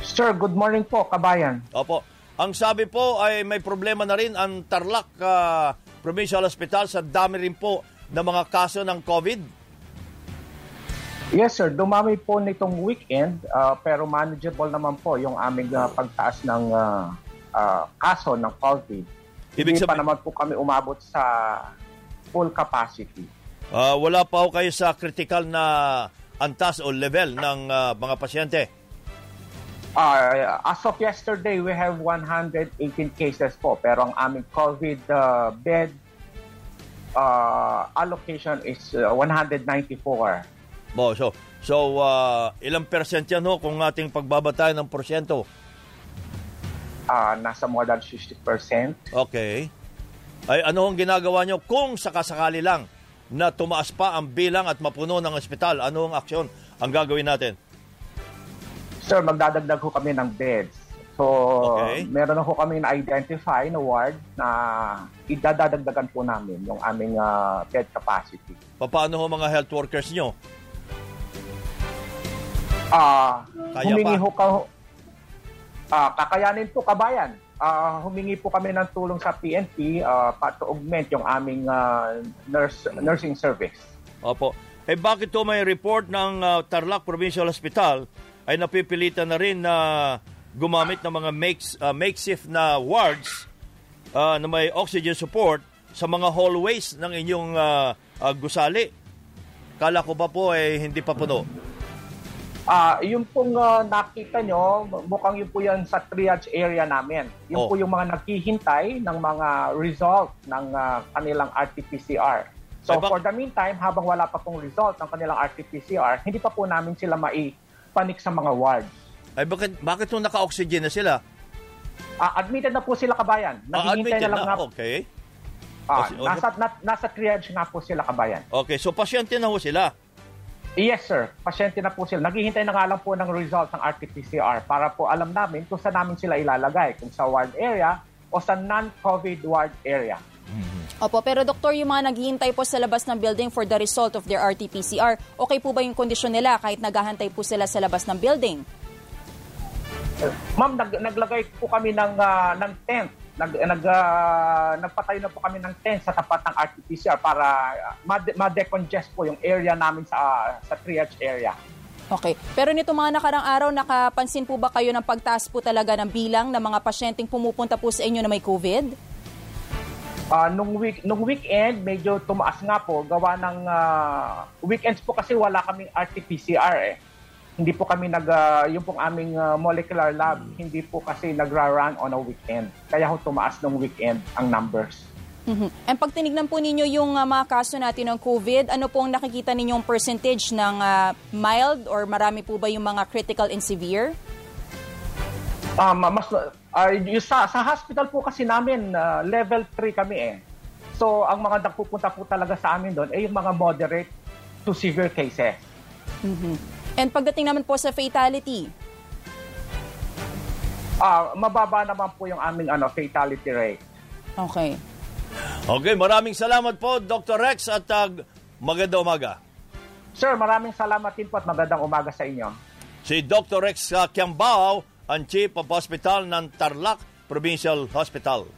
Sir, good morning po, kabayan. Opo. Ang sabi po ay may problema na rin ang Tarlac uh, Provincial Hospital sa dami rin po ng mga kaso ng COVID. Yes sir, dumami po nitong weekend uh, pero manageable naman po yung aming uh, pagtaas ng uh, uh, kaso ng COVID. Ibig Hindi sabi- pa naman po kami umabot sa full capacity. Uh, wala pa ho kayo sa critical na antas o level ng uh, mga pasyente. Uh, as of yesterday, we have 118 cases po pero ang aming COVID uh, bed uh, allocation is uh, 194. Bo, so, so uh, ilang percent yan ho kung ating pagbabatayan ng porsyento? Uh, nasa more than 60%. Okay. Ay ano ang ginagawa nyo kung sakasakali lang na tumaas pa ang bilang at mapuno ng ospital? Ano ang aksyon ang gagawin natin? Sir, magdadagdag ho kami ng beds. So, Okay. meron ho kami na-identify na ward na idadadagdagan po namin yung aming ah, bed capacity. Paano ho mga health workers nyo? Ah, humingi ho ka Ah, kakayanin po kabayan. Ah, humingi po kami ng tulong sa PNP ah, para to augment yung aming ah, nurse nursing service. Opo. Eh bakit to may report ng uh, Tarlac Provincial Hospital ay napipilitan na rin na gumamit ng mga makes, uh, makeshift na wards uh, na may oxygen support sa mga hallways ng inyong uh, uh, gusali? Kala ko ba po eh hindi pa puno? Ah, yung pong ah, nakita nyo, mukhang yun po yan sa triage area namin. Yung Oh. po yung mga naghihintay ng mga result ng ah, kanilang RT-PCR. So Ay, for the meantime, habang wala pa pong result ng kanilang RT-PCR, hindi pa po namin sila maipanik sa mga wards. Ay bakit, bakit nung naka-oxygen na sila? Ah, admitted na po sila kabayan. Ah, Naghihintay admitted na lang na, nga. okay. Ah, o- nasa, na- nasa triage nga po sila kabayan. Okay, so pasyente na ho sila. Yes, sir. Pasyente na po sila. Naghihintay na nga lang po ng result ng RT-PCR para po alam namin kung saan namin sila ilalagay. Kung sa ward area o sa non-COVID ward area. Opo, pero doktor, yung mga naghihintay po sa labas ng building for the result of their RT-PCR, okay po ba yung kondisyon nila kahit naghahantay po sila sa labas ng building? Ma'am, nag, naglagay po kami ng, ah, ng tent. Nag, nag, ah, nagpatayo na po kami ng tent sa tapat ng RT-PCR para ah, made- ma-decongest po yung area namin sa, sa triage area. Okay. Pero nito mga nakarang araw, nakapansin po ba kayo ng pagtaas po talaga ng bilang ng mga pasyenteng pumupunta po sa inyo na may COVID? Ah, nung week nung weekend medyo tumaas nga po gawa ng ah, weekends po kasi wala kaming RT-PCR eh. Hindi po kami nag ah, yung pong aming ah, molecular lab hindi po kasi nagra-run on a weekend. Kaya ho tumaas nung weekend ang numbers. Mhm. And pag tinignan po ninyo yung ah, mga kaso natin ng COVID, ano pong nakikita ninyong percentage ng ah, mild or marami po ba yung mga critical and severe? Um, mas uh, yung sa, sa hospital po kasi namin ah, level 3 kami eh. So ang mga nagpupunta po talaga sa amin doon ay yung mga moderate to severe cases. Mhm. And pagdating naman po sa fatality, Ah, mababa naman po yung aming ano fatality rate. Okay. Okay, maraming salamat po Dr. Rex at uh, maganda umaga. Sir, maraming salamat din po at magandang umaga sa inyo. Si Dr. Rex uh, Kiambao, ang Chief of Hospital ng Tarlac Provincial Hospital.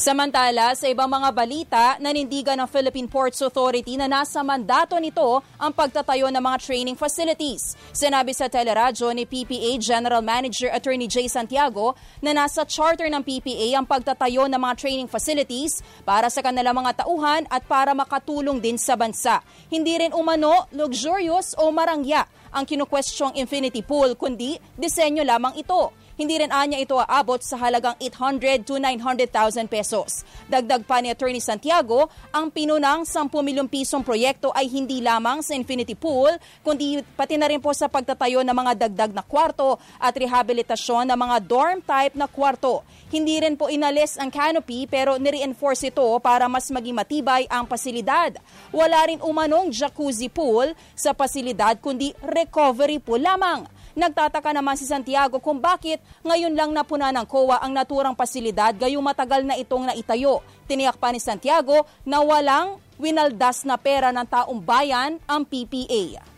Samantala, sa ibang mga balita, nanindigan ng Philippine Ports Authority na nasa mandato nito ang pagtatayo ng mga training facilities. Sinabi sa teleradyo ni PPA General Manager Attorney J. Santiago na nasa charter ng PPA ang pagtatayo ng mga training facilities para sa kanilang mga tauhan at para makatulong din sa bansa. Hindi rin umano, luxurious o marangya ang kinukwestyong infinity pool, kundi disenyo lamang ito. Hindi rin anya ito aabot sa halagang 800 to 900,000 pesos. Dagdag pa ni Attorney Santiago, ang pinunang 10 milyong pisong proyekto ay hindi lamang sa Infinity Pool, kundi pati na rin po sa pagtatayo ng mga dagdag na kwarto at rehabilitasyon ng mga dorm type na kwarto. Hindi rin po inalis ang canopy pero nireinforce ito para mas maging matibay ang pasilidad. Wala rin umanong jacuzzi pool sa pasilidad kundi recovery pool lamang. Nagtataka naman si Santiago kung bakit ngayon lang napuna ng COA ang naturang pasilidad gayong matagal na itong naitayo. Tiniyak pa ni Santiago na walang winaldas na pera ng taong bayan ang PPA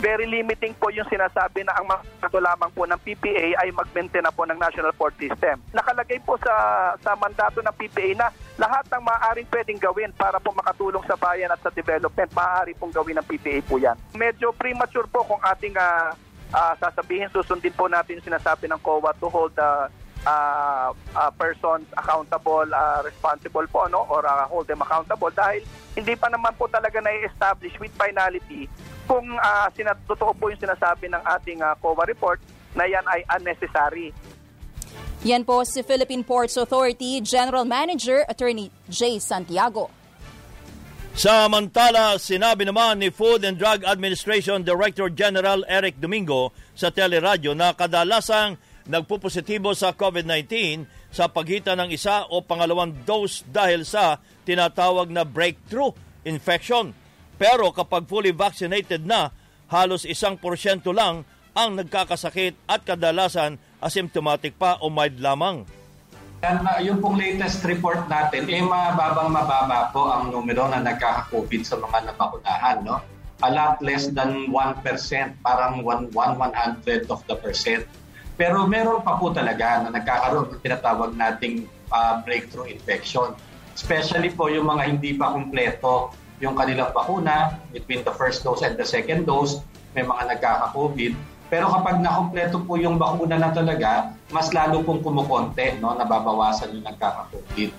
very limiting po yung sinasabi na ang mandato lamang po ng PPA ay mag-maintain na po ng National Port System. Nakalagay po sa sa mandato ng PPA na lahat ng maaaring pwedeng gawin para po makatulong sa bayan at sa development, maaari pong gawin ng PPA po yan. Medyo premature po kung ating uh, uh, sasabihin, susundin po natin sinasabi ng COA to hold the uh, uh, persons accountable, uh, responsible po, no? or uh, hold them accountable dahil hindi pa naman po talaga na-establish with finality kung uh, sinat po yung sinasabi ng ating uh, COA report na yan ay unnecessary. Yan po si Philippine Ports Authority General Manager Attorney J. Santiago. Samantala, sinabi naman ni Food and Drug Administration Director General Eric Domingo sa teleradyo na kadalasang nagpupositibo sa COVID-19 sa pagitan ng isa o pangalawang dose dahil sa tinatawag na breakthrough infection. Pero kapag fully vaccinated na, halos isang porsyento lang ang nagkakasakit at kadalasan asymptomatic pa o mild lamang. And uh, yung pong latest report natin, eh mababang mababa po ang numero na nagkaka-COVID sa mga nabakunahan. No? A lot less than 1%, parang 1, 1 100 of the percent. Pero meron pa po talaga na nagkakaroon ng tinatawag nating uh, breakthrough infection. Especially po yung mga hindi pa kumpleto yung kanilang bakuna between the first dose and the second dose, may mga nagkaka-COVID. Pero kapag nakompleto po yung bakuna na talaga, mas lalo pong kumukonte, no? nababawasan yung nagkaka-COVID.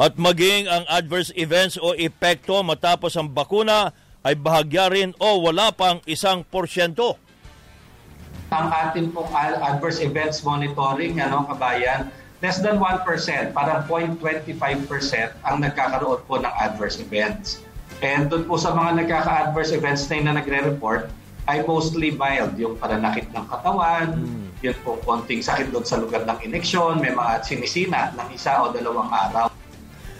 At maging ang adverse events o epekto matapos ang bakuna ay bahagya rin o wala pang isang porsyento. Ang atin pong adverse events monitoring, ano, kabayan, less than 1%, parang 0.25% ang nagkakaroon po ng adverse events. And doon po sa mga nagkaka-adverse events na na nagre-report, ay mostly mild. Yung pananakit ng katawan, mm. yun po konting sakit doon sa lugar ng ineksyon, may mga sinisina ng isa o dalawang araw.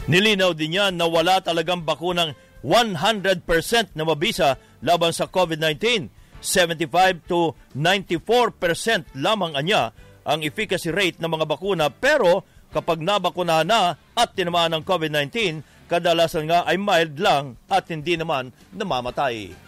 Nilinaw din niya na wala talagang bakunang 100% na mabisa laban sa COVID-19. 75 to 94% lamang anya ang efficacy rate ng mga bakuna pero kapag nabakunahan na at tinamaan ng COVID-19, kadalasan nga ay mild lang at hindi naman namamatay.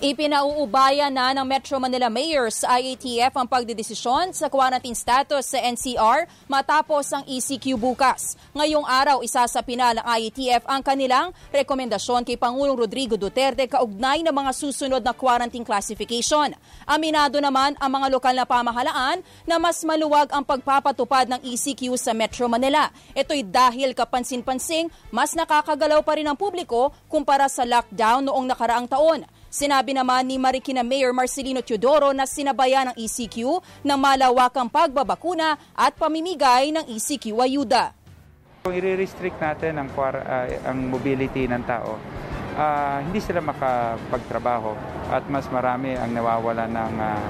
Ipinauubaya na ng Metro Manila Mayor sa IATF ang pagdidesisyon sa quarantine status sa NCR matapos ang ECQ bukas. Ngayong araw, isa sa pinal ng IATF ang kanilang rekomendasyon kay Pangulong Rodrigo Duterte kaugnay ng mga susunod na quarantine classification. Aminado naman ang mga lokal na pamahalaan na mas maluwag ang pagpapatupad ng ECQ sa Metro Manila. Ito'y dahil kapansin-pansing mas nakakagalaw pa rin ang publiko kumpara sa lockdown noong nakaraang taon. Sinabi naman ni Marikina Mayor Marcelino Teodoro na sinabayan ng ECQ ng malawakang pagbabakuna at pamimigay ng ECQ ayuda. Kung i-restrict natin ang, uh, ang mobility ng tao, uh, hindi sila makapagtrabaho at mas marami ang nawawala ng, uh,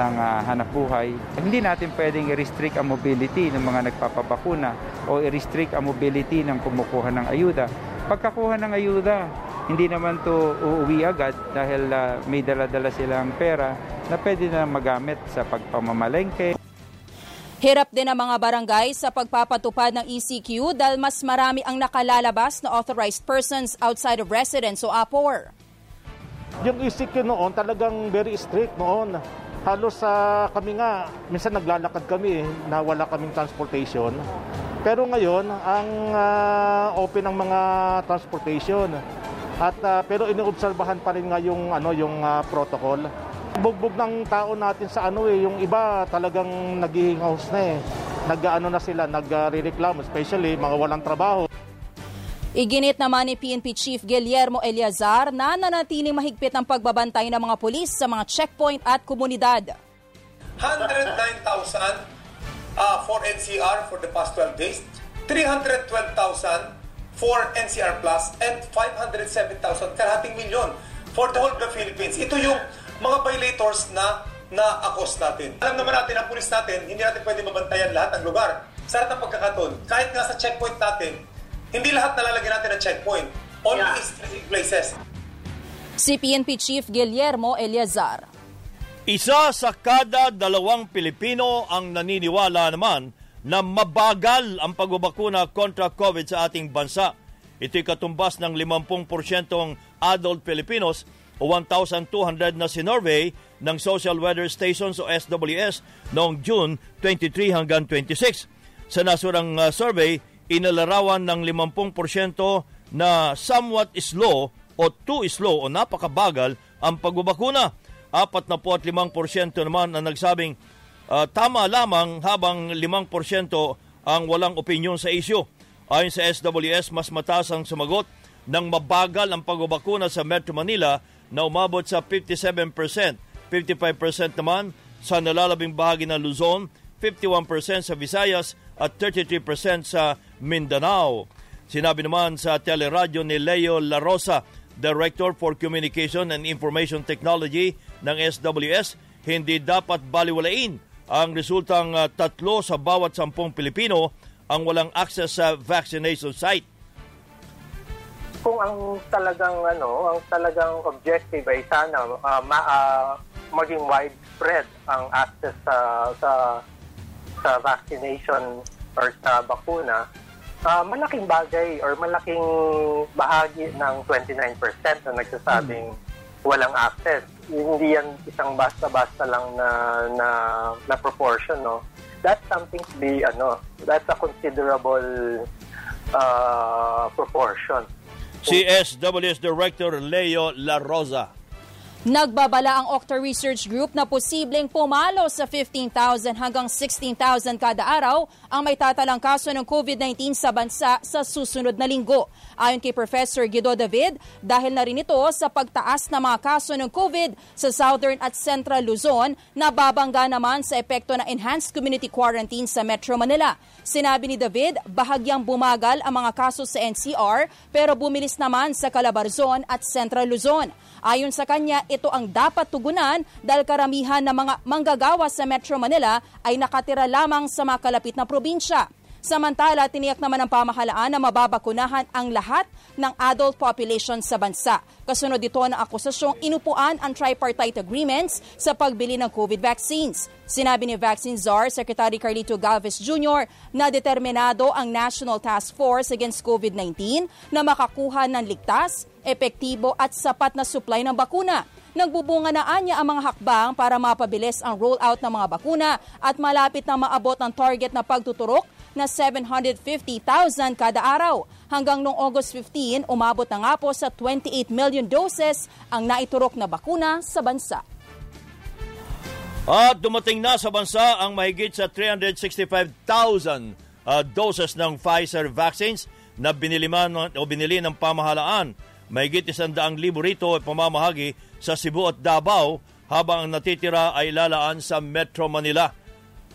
ng uh, hanap buhay. Hindi natin pwedeng i-restrict ang mobility ng mga nagpapabakuna o i-restrict ang mobility ng kumukuha ng ayuda. Pagkakuha ng ayuda, hindi naman to uuwi agad dahil uh, may dala-dala silang pera na pwede na magamit sa pagpamamalengke. Hirap din ang mga barangay sa pagpapatupad ng ECQ dahil mas marami ang nakalalabas na authorized persons outside of residence o APOR. Yung ECQ noon talagang very strict noon. Halos sa uh, kami nga, minsan naglalakad kami na wala kaming transportation. Pero ngayon, ang uh, open ng mga transportation. At uh, pero iniobserbahan pa rin nga yung ano yung uh, protocol. Bugbog ng tao natin sa ano eh, yung iba talagang naghihingaws na eh. Nag-ano na sila, nagrereklamo, especially mga walang trabaho. Iginit naman ni PNP Chief Guillermo Eliazar na nanatiling mahigpit ang pagbabantay ng mga pulis sa mga checkpoint at komunidad. 109,000 uh, for NCR for the past 12 days, 312,000 for NCR Plus, and 507,000 kalahating milyon for the whole of the Philippines. Ito yung mga violators na na-akos natin. Alam naman natin, ang pulis natin, hindi natin pwede mabantayan lahat ng lugar. Sa lahat ng pagkakataon, kahit nga sa checkpoint natin, hindi lahat nalalagyan natin ng checkpoint. Only yeah. strategic places. Si PNP Chief Guillermo Eliazar. Isa sa kada dalawang Pilipino ang naniniwala naman na mabagal ang pagbabakuna kontra COVID sa ating bansa. Ito'y katumbas ng 50% adult Filipinos o 1,200 na sinorvey ng Social Weather Stations o SWS noong June 23 hanggang 26. Sa nasurang uh, survey, inalarawan ng 50% na somewhat slow o too slow o napakabagal ang pagbabakuna 45% naman ang nagsabing uh, tama lamang habang 5% ang walang opinyon sa isyu. Ayon sa SWS, mas mataas ang sumagot ng mabagal ang pagbabakuna sa Metro Manila na umabot sa 57%. 55% naman sa nalalabing bahagi ng Luzon, 51% sa Visayas at 33% sa Mindanao. Sinabi naman sa teleradyo ni Leo La Rosa, Director for Communication and Information Technology ng SWS, hindi dapat baliwalain ang resultang uh, tatlo sa bawat sampung Pilipino ang walang access sa vaccination site. Kung ang talagang ano, ang talagang objective ay sana uh, ma, uh, maging widespread ang access sa sa sa vaccination or sa bakuna, uh, malaking bagay or malaking bahagi ng 29% na nagsasabing hmm walang access. Hindi yan isang basta-basta lang na, na, na proportion, no? That's something to be, ano, that's a considerable uh, proportion. CSWS Director Leo La Rosa. Nagbabala ang Octa Research Group na posibleng pumalo sa 15,000 hanggang 16,000 kada araw ang may tatalang kaso ng COVID-19 sa bansa sa susunod na linggo. Ayon kay Professor Guido David, dahil na rin ito sa pagtaas ng mga kaso ng COVID sa Southern at Central Luzon, nababangga naman sa epekto ng enhanced community quarantine sa Metro Manila. Sinabi ni David, bahagyang bumagal ang mga kaso sa NCR pero bumilis naman sa Calabarzon at Central Luzon. Ayon sa kanya, ito ang dapat tugunan dahil karamihan ng mga manggagawa sa Metro Manila ay nakatira lamang sa mga kalapit na probinsya. Samantala, tiniyak naman ng pamahalaan na mababakunahan ang lahat ng adult population sa bansa. Kasunod dito ng akusasyong inupuan ang tripartite agreements sa pagbili ng COVID vaccines. Sinabi ni Vaccine Czar Secretary Carlito Galvez Jr. na determinado ang National Task Force Against COVID-19 na makakuha ng ligtas, epektibo at sapat na supply ng bakuna. Nagbubunga na ang mga hakbang para mapabilis ang rollout ng mga bakuna at malapit na maabot ang target na pagtuturok na 750,000 kada araw. Hanggang noong August 15, umabot na nga po sa 28 million doses ang naiturok na bakuna sa bansa. At dumating na sa bansa ang mahigit sa 365,000 uh, doses ng Pfizer vaccines na binili, man, o binili ng pamahalaan. Mahigit isang daang libo rito ay pamamahagi sa Cebu at Davao habang ang natitira ay lalaan sa Metro Manila.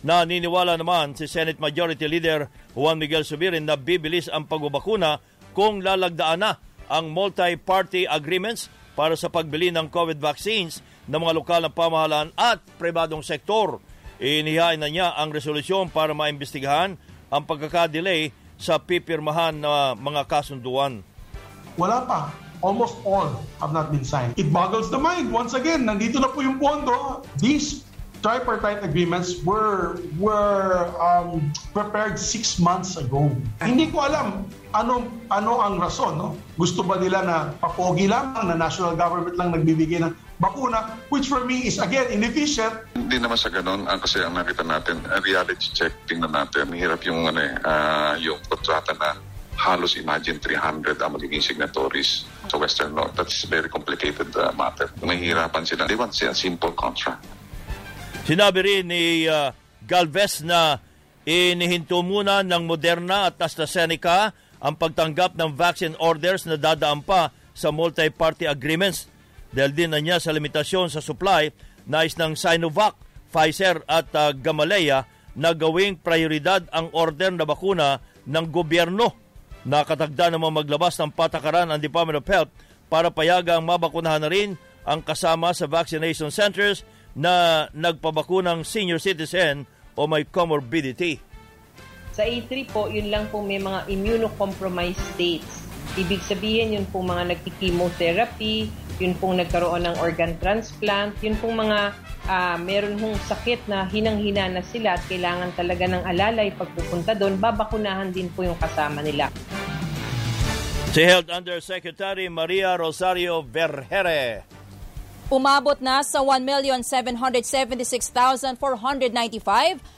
Naniniwala naman si Senate Majority Leader Juan Miguel Subirin na bibilis ang pagbabakuna kung lalagdaan na ang multi-party agreements para sa pagbili ng COVID vaccines ng mga lokal na pamahalaan at pribadong sektor. Inihain na niya ang resolusyon para maimbestigahan ang pagkakadelay sa pipirmahan na mga kasunduan. Wala pa. Almost all have not been signed. It boggles the mind. Once again, nandito na po yung pondo. These tripartite agreements were were um, prepared six months ago. Hindi ko alam ano ano ang rason. No? Gusto ba nila na papogi lamang na national government lang nagbibigay ng bakuna, which for me is again inefficient. Hindi naman sa ganun, uh, kasi ang nakita natin, uh, reality check, tingnan natin, hirap yung, ano, uh, yung kontrata na halos imagine 300 ang magiging signatories sa Western Law. That's a very complicated uh, matter. Mahihirapan sila. They want a simple contract. Sinabi rin ni uh, Galvez na inihinto muna ng Moderna at AstraZeneca ang pagtanggap ng vaccine orders na dadaan pa sa multi-party agreements dahil din na niya sa limitasyon sa supply nais ng Sinovac, Pfizer at uh, Gamaleya na gawing prioridad ang order na bakuna ng gobyerno. Nakatagda naman maglabas ng patakaran ang Department of Health para payagang mabakunahan na rin ang kasama sa vaccination centers na nagpabakunang senior citizen o may comorbidity. Sa A3 po, yun lang po may mga immunocompromised states. Ibig sabihin, yun pong mga nagki-chemotherapy, yun pong nagkaroon ng organ transplant, yun pong mga uh, meron hong sakit na hinang-hina na sila at kailangan talaga ng alalay pagpupunta doon, babakunahan din po yung kasama nila. Si Health Undersecretary Maria Rosario Vergere Umabot na sa 1,776,495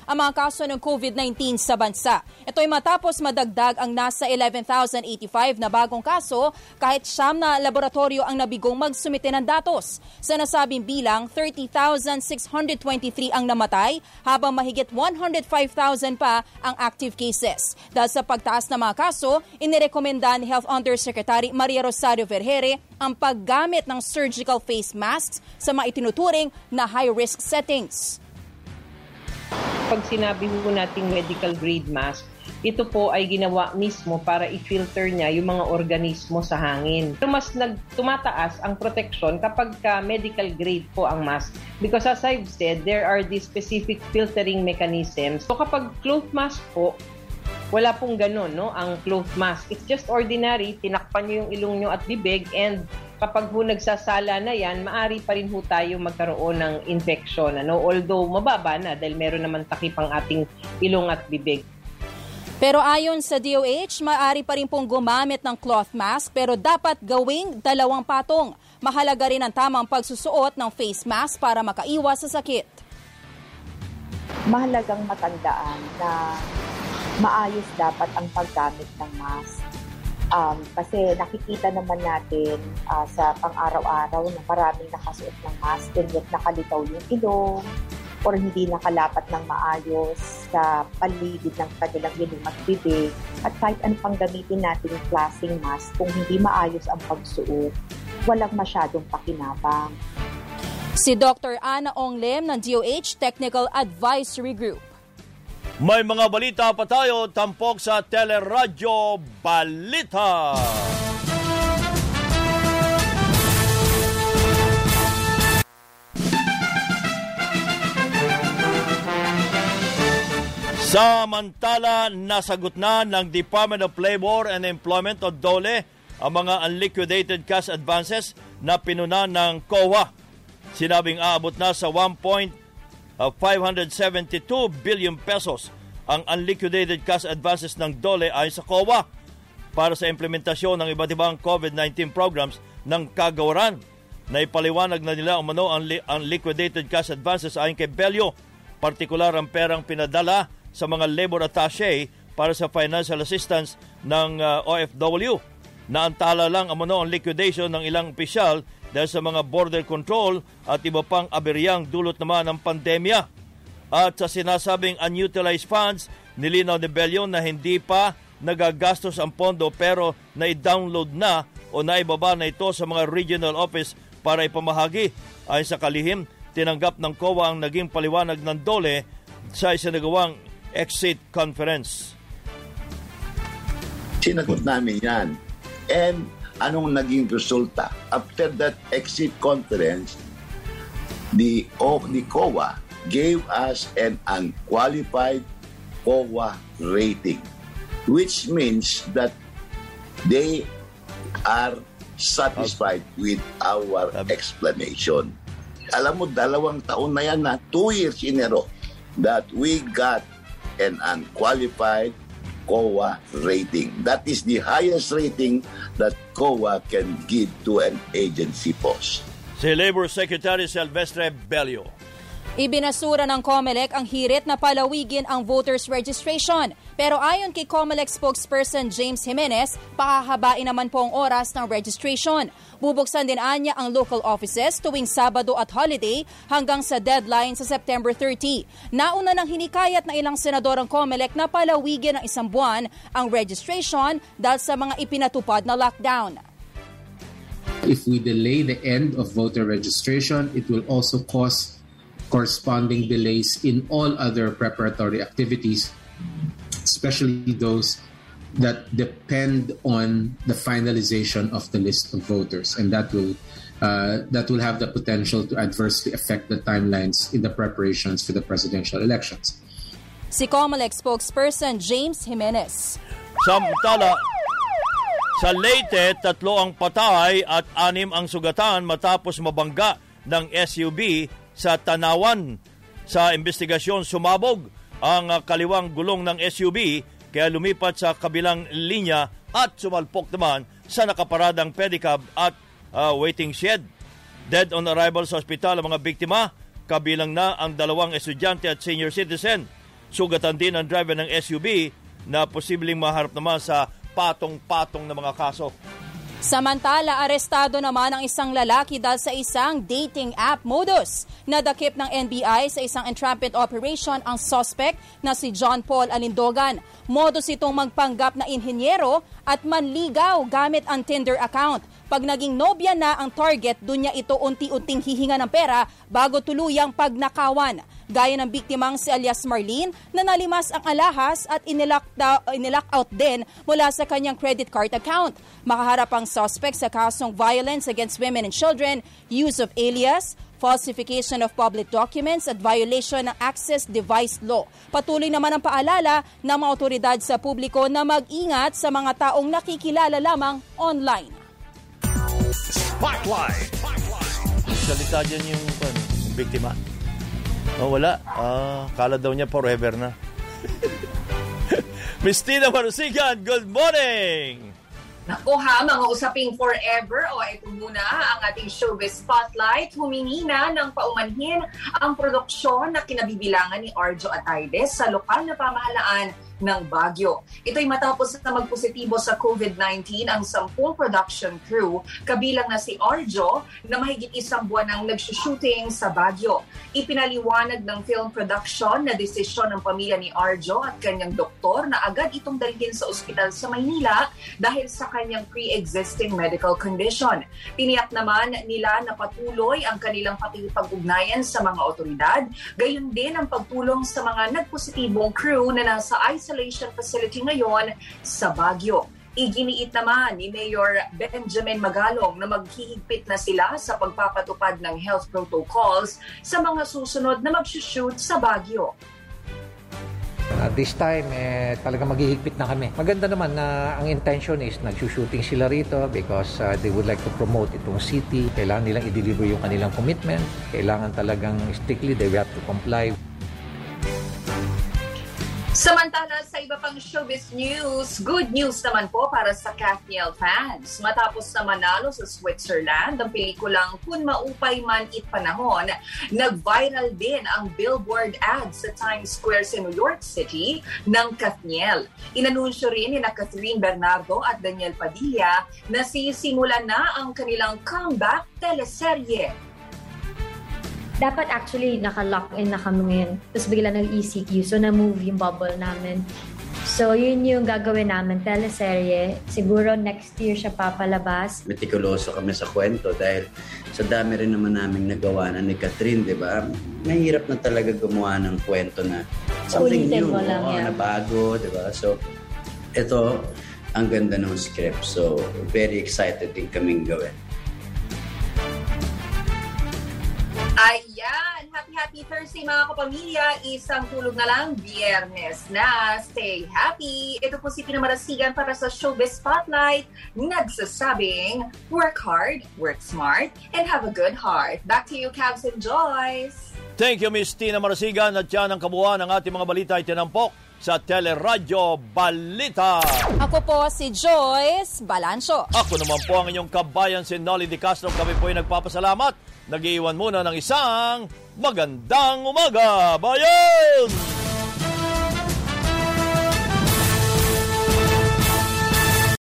ang mga kaso ng COVID-19 sa bansa. Ito ay matapos madagdag ang nasa 11,085 na bagong kaso kahit siyam na laboratorio ang nabigong magsumite ng datos. Sa nasabing bilang, 30,623 ang namatay habang mahigit 105,000 pa ang active cases. Dahil sa pagtaas ng mga kaso, inirekomenda ni Health Undersecretary Maria Rosario Vergere ang paggamit ng surgical face masks sa mga itinuturing na high-risk settings. Pag sinabi po nating medical grade mask, ito po ay ginawa mismo para i-filter niya yung mga organismo sa hangin. Pero mas nag, tumataas ang protection kapag ka medical grade po ang mask. Because as I've said, there are these specific filtering mechanisms. So kapag cloth mask po, wala pong ganun, no? Ang cloth mask. It's just ordinary. Tinakpan nyo yung ilong nyo at bibig and kapag ho nagsasala na yan, maari pa rin ho tayo magkaroon ng infection. Ano? Although mababa na dahil meron naman takip ang ating ilong at bibig. Pero ayon sa DOH, maaari pa rin pong gumamit ng cloth mask pero dapat gawing dalawang patong. Mahalaga rin ang tamang pagsusuot ng face mask para makaiwas sa sakit. Mahalagang matandaan na maayos dapat ang paggamit ng mask. Um, kasi nakikita naman natin uh, sa pang-araw-araw na maraming nakasuot ng mask and yet nakalitaw yung ilong or hindi nakalapat ng maayos sa paligid ng kanilang ilong at bibig. At kahit ano pang gamitin natin yung klaseng mask, kung hindi maayos ang pagsuot, walang masyadong pakinabang. Si Dr. Ana Onglem ng DOH Technical Advisory Group. May mga balita pa tayo tampok sa Teleradyo Balita. Samantala, nasagot na ng Department of Labor and Employment o DOLE ang mga unliquidated cash advances na pinuna ng COA. Sinabing aabot na sa 1 of 572 billion pesos ang unliquidated cash advances ng DOLE ay sa COA para sa implementasyon ng iba't ibang COVID-19 programs ng kagawaran. Naipaliwanag na nila umano ang unliquidated cash advances ayon kay Bello, partikular ang perang pinadala sa mga labor attache para sa financial assistance ng uh, OFW. Naantala lang umano ang liquidation ng ilang opisyal dahil sa mga border control at iba pang aberyang dulot naman ng pandemya. At sa sinasabing unutilized funds, nilinaw ni Bellion na hindi pa nagagastos ang pondo pero na-download na o naibaba na ito sa mga regional office para ipamahagi. Ayon sa kalihim, tinanggap ng COA ang naging paliwanag ng DOLE sa isinagawang exit conference. Sinagot namin yan. And anong naging resulta. After that exit conference, the, oh, the COA gave us an unqualified COA rating, which means that they are satisfied with our explanation. Alam mo, dalawang taon na yan na, two years in a row, that we got an unqualified COA rating. That is the highest rating that COA can give to an agency post. Si Labor Secretary Silvestre Bello. Ibinasura ng COMELEC ang hirit na palawigin ang voters registration. Pero ayon kay COMELEC spokesperson James Jimenez, pahahabain naman po ang oras ng registration. Bubuksan din anya ang local offices tuwing Sabado at holiday hanggang sa deadline sa September 30. Nauna ng hinikayat na ilang senador ang COMELEC na palawigin ng isang buwan ang registration dahil sa mga ipinatupad na lockdown. If we delay the end of voter registration, it will also cause corresponding delays in all other preparatory activities, especially those that depend on the finalization of the list of voters, and that will uh, that will have the potential to adversely affect the timelines in the preparations for the presidential elections. Si COMELEC spokesperson James Jimenez. Samtala, sa Leyte, tatlo ang patay at anim ang sugatan matapos mabangga ng SUV sa Tanawan. Sa investigasyon, sumabog ang kaliwang gulong ng SUV kaya lumipat sa kabilang linya at sumalpok naman sa nakaparadang pedicab at uh, waiting shed. Dead on arrival sa ospital ang mga biktima, kabilang na ang dalawang estudyante at senior citizen. Sugatan din ang driver ng SUV na posibleng maharap naman sa patong-patong na mga kaso. Samantala, arestado naman ang isang lalaki dahil sa isang dating app modus. Nadakip ng NBI sa isang entrapment operation ang suspect na si John Paul Alindogan. Modus itong magpanggap na inhinyero at manligaw gamit ang Tinder account. Pag naging nobya na ang target, doon niya ito unti-unting hihinga ng pera bago tuluyang pagnakawan. Gaya ng biktimang si alias Marlene na nalimas ang alahas at inilock, inilock out din mula sa kanyang credit card account. Makaharap ang suspect sa kasong violence against women and children, use of alias, falsification of public documents at violation ng access device law. Patuloy naman ang paalala ng mga otoridad sa publiko na mag-ingat sa mga taong nakikilala lamang online. Spotlight! Salita dyan yung, ano, yung biktima. Oh, wala. Ah, kala daw niya forever na. Mistina Marusigan, good morning! Naku ha, mga usaping forever o ito muna ang ating showbiz spotlight. Humingi na ng paumanhin ang produksyon na kinabibilangan ni Arjo Atayde sa lokal na pamahalaan ng Baguio. Ito'y matapos na magpositibo sa COVID-19 ang sampung production crew, kabilang na si Arjo na mahigit isang buwan ang nagsushooting sa Baguio. Ipinaliwanag ng film production na desisyon ng pamilya ni Arjo at kanyang doktor na agad itong dalhin sa ospital sa Maynila dahil sa kanyang pre-existing medical condition. Tiniyak naman nila na patuloy ang kanilang pakikipag-ugnayan sa mga otoridad, gayon din ang pagtulong sa mga nagpositibong crew na nasa isolation facility ngayon sa Baguio. Iginiit naman ni Mayor Benjamin Magalong na maghihigpit na sila sa pagpapatupad ng health protocols sa mga susunod na magsushoot sa Baguio. At this time, eh, talaga maghihigpit na kami. Maganda naman na ang intention is nagsushooting sila rito because uh, they would like to promote itong city. Kailangan nilang i-deliver yung kanilang commitment. Kailangan talagang strictly they have to comply. Samantala sa iba pang showbiz news, good news naman po para sa Kathniel fans. Matapos na manalo sa Switzerland ang pelikulang Kun Maupay Man It Panahon, nag-viral din ang billboard ad sa Times Square sa New York City ng Kathniel. Inanunsyo rin ni na Catherine Bernardo at Daniel Padilla na sisimulan na ang kanilang comeback teleserye dapat actually naka-lock in na kami ngayon. Tapos bigla nag-ECQ. So, na-move yung bubble namin. So, yun yung gagawin namin, teleserye. Siguro next year siya papalabas. Metikuloso kami sa kwento dahil sa dami rin naman namin nagawa na ni Catherine, di ba? Mahirap na talaga gumawa ng kwento na something Ulitin new, mo lang yan. na bago, di ba? So, ito, ang ganda ng script. So, very excited din kaming gawin. Ayan! Happy, happy Thursday mga kapamilya. Isang tulog na lang, biyernes na. Stay happy! Ito po si Pinamarasigan para sa Showbiz Spotlight. Nagsasabing, work hard, work smart, and have a good heart. Back to you, Cavs and Joyce. Thank you, Miss Tina Marasigan. At yan ang kabuuan ng ating mga balita ay tinampok sa Teleradyo Balita. Ako po si Joyce Balancho. Ako naman po ang inyong kabayan si Nolly Di Castro. Kami po ay nagpapasalamat. Nag-iwan muna ng isang magandang umaga. Bayan!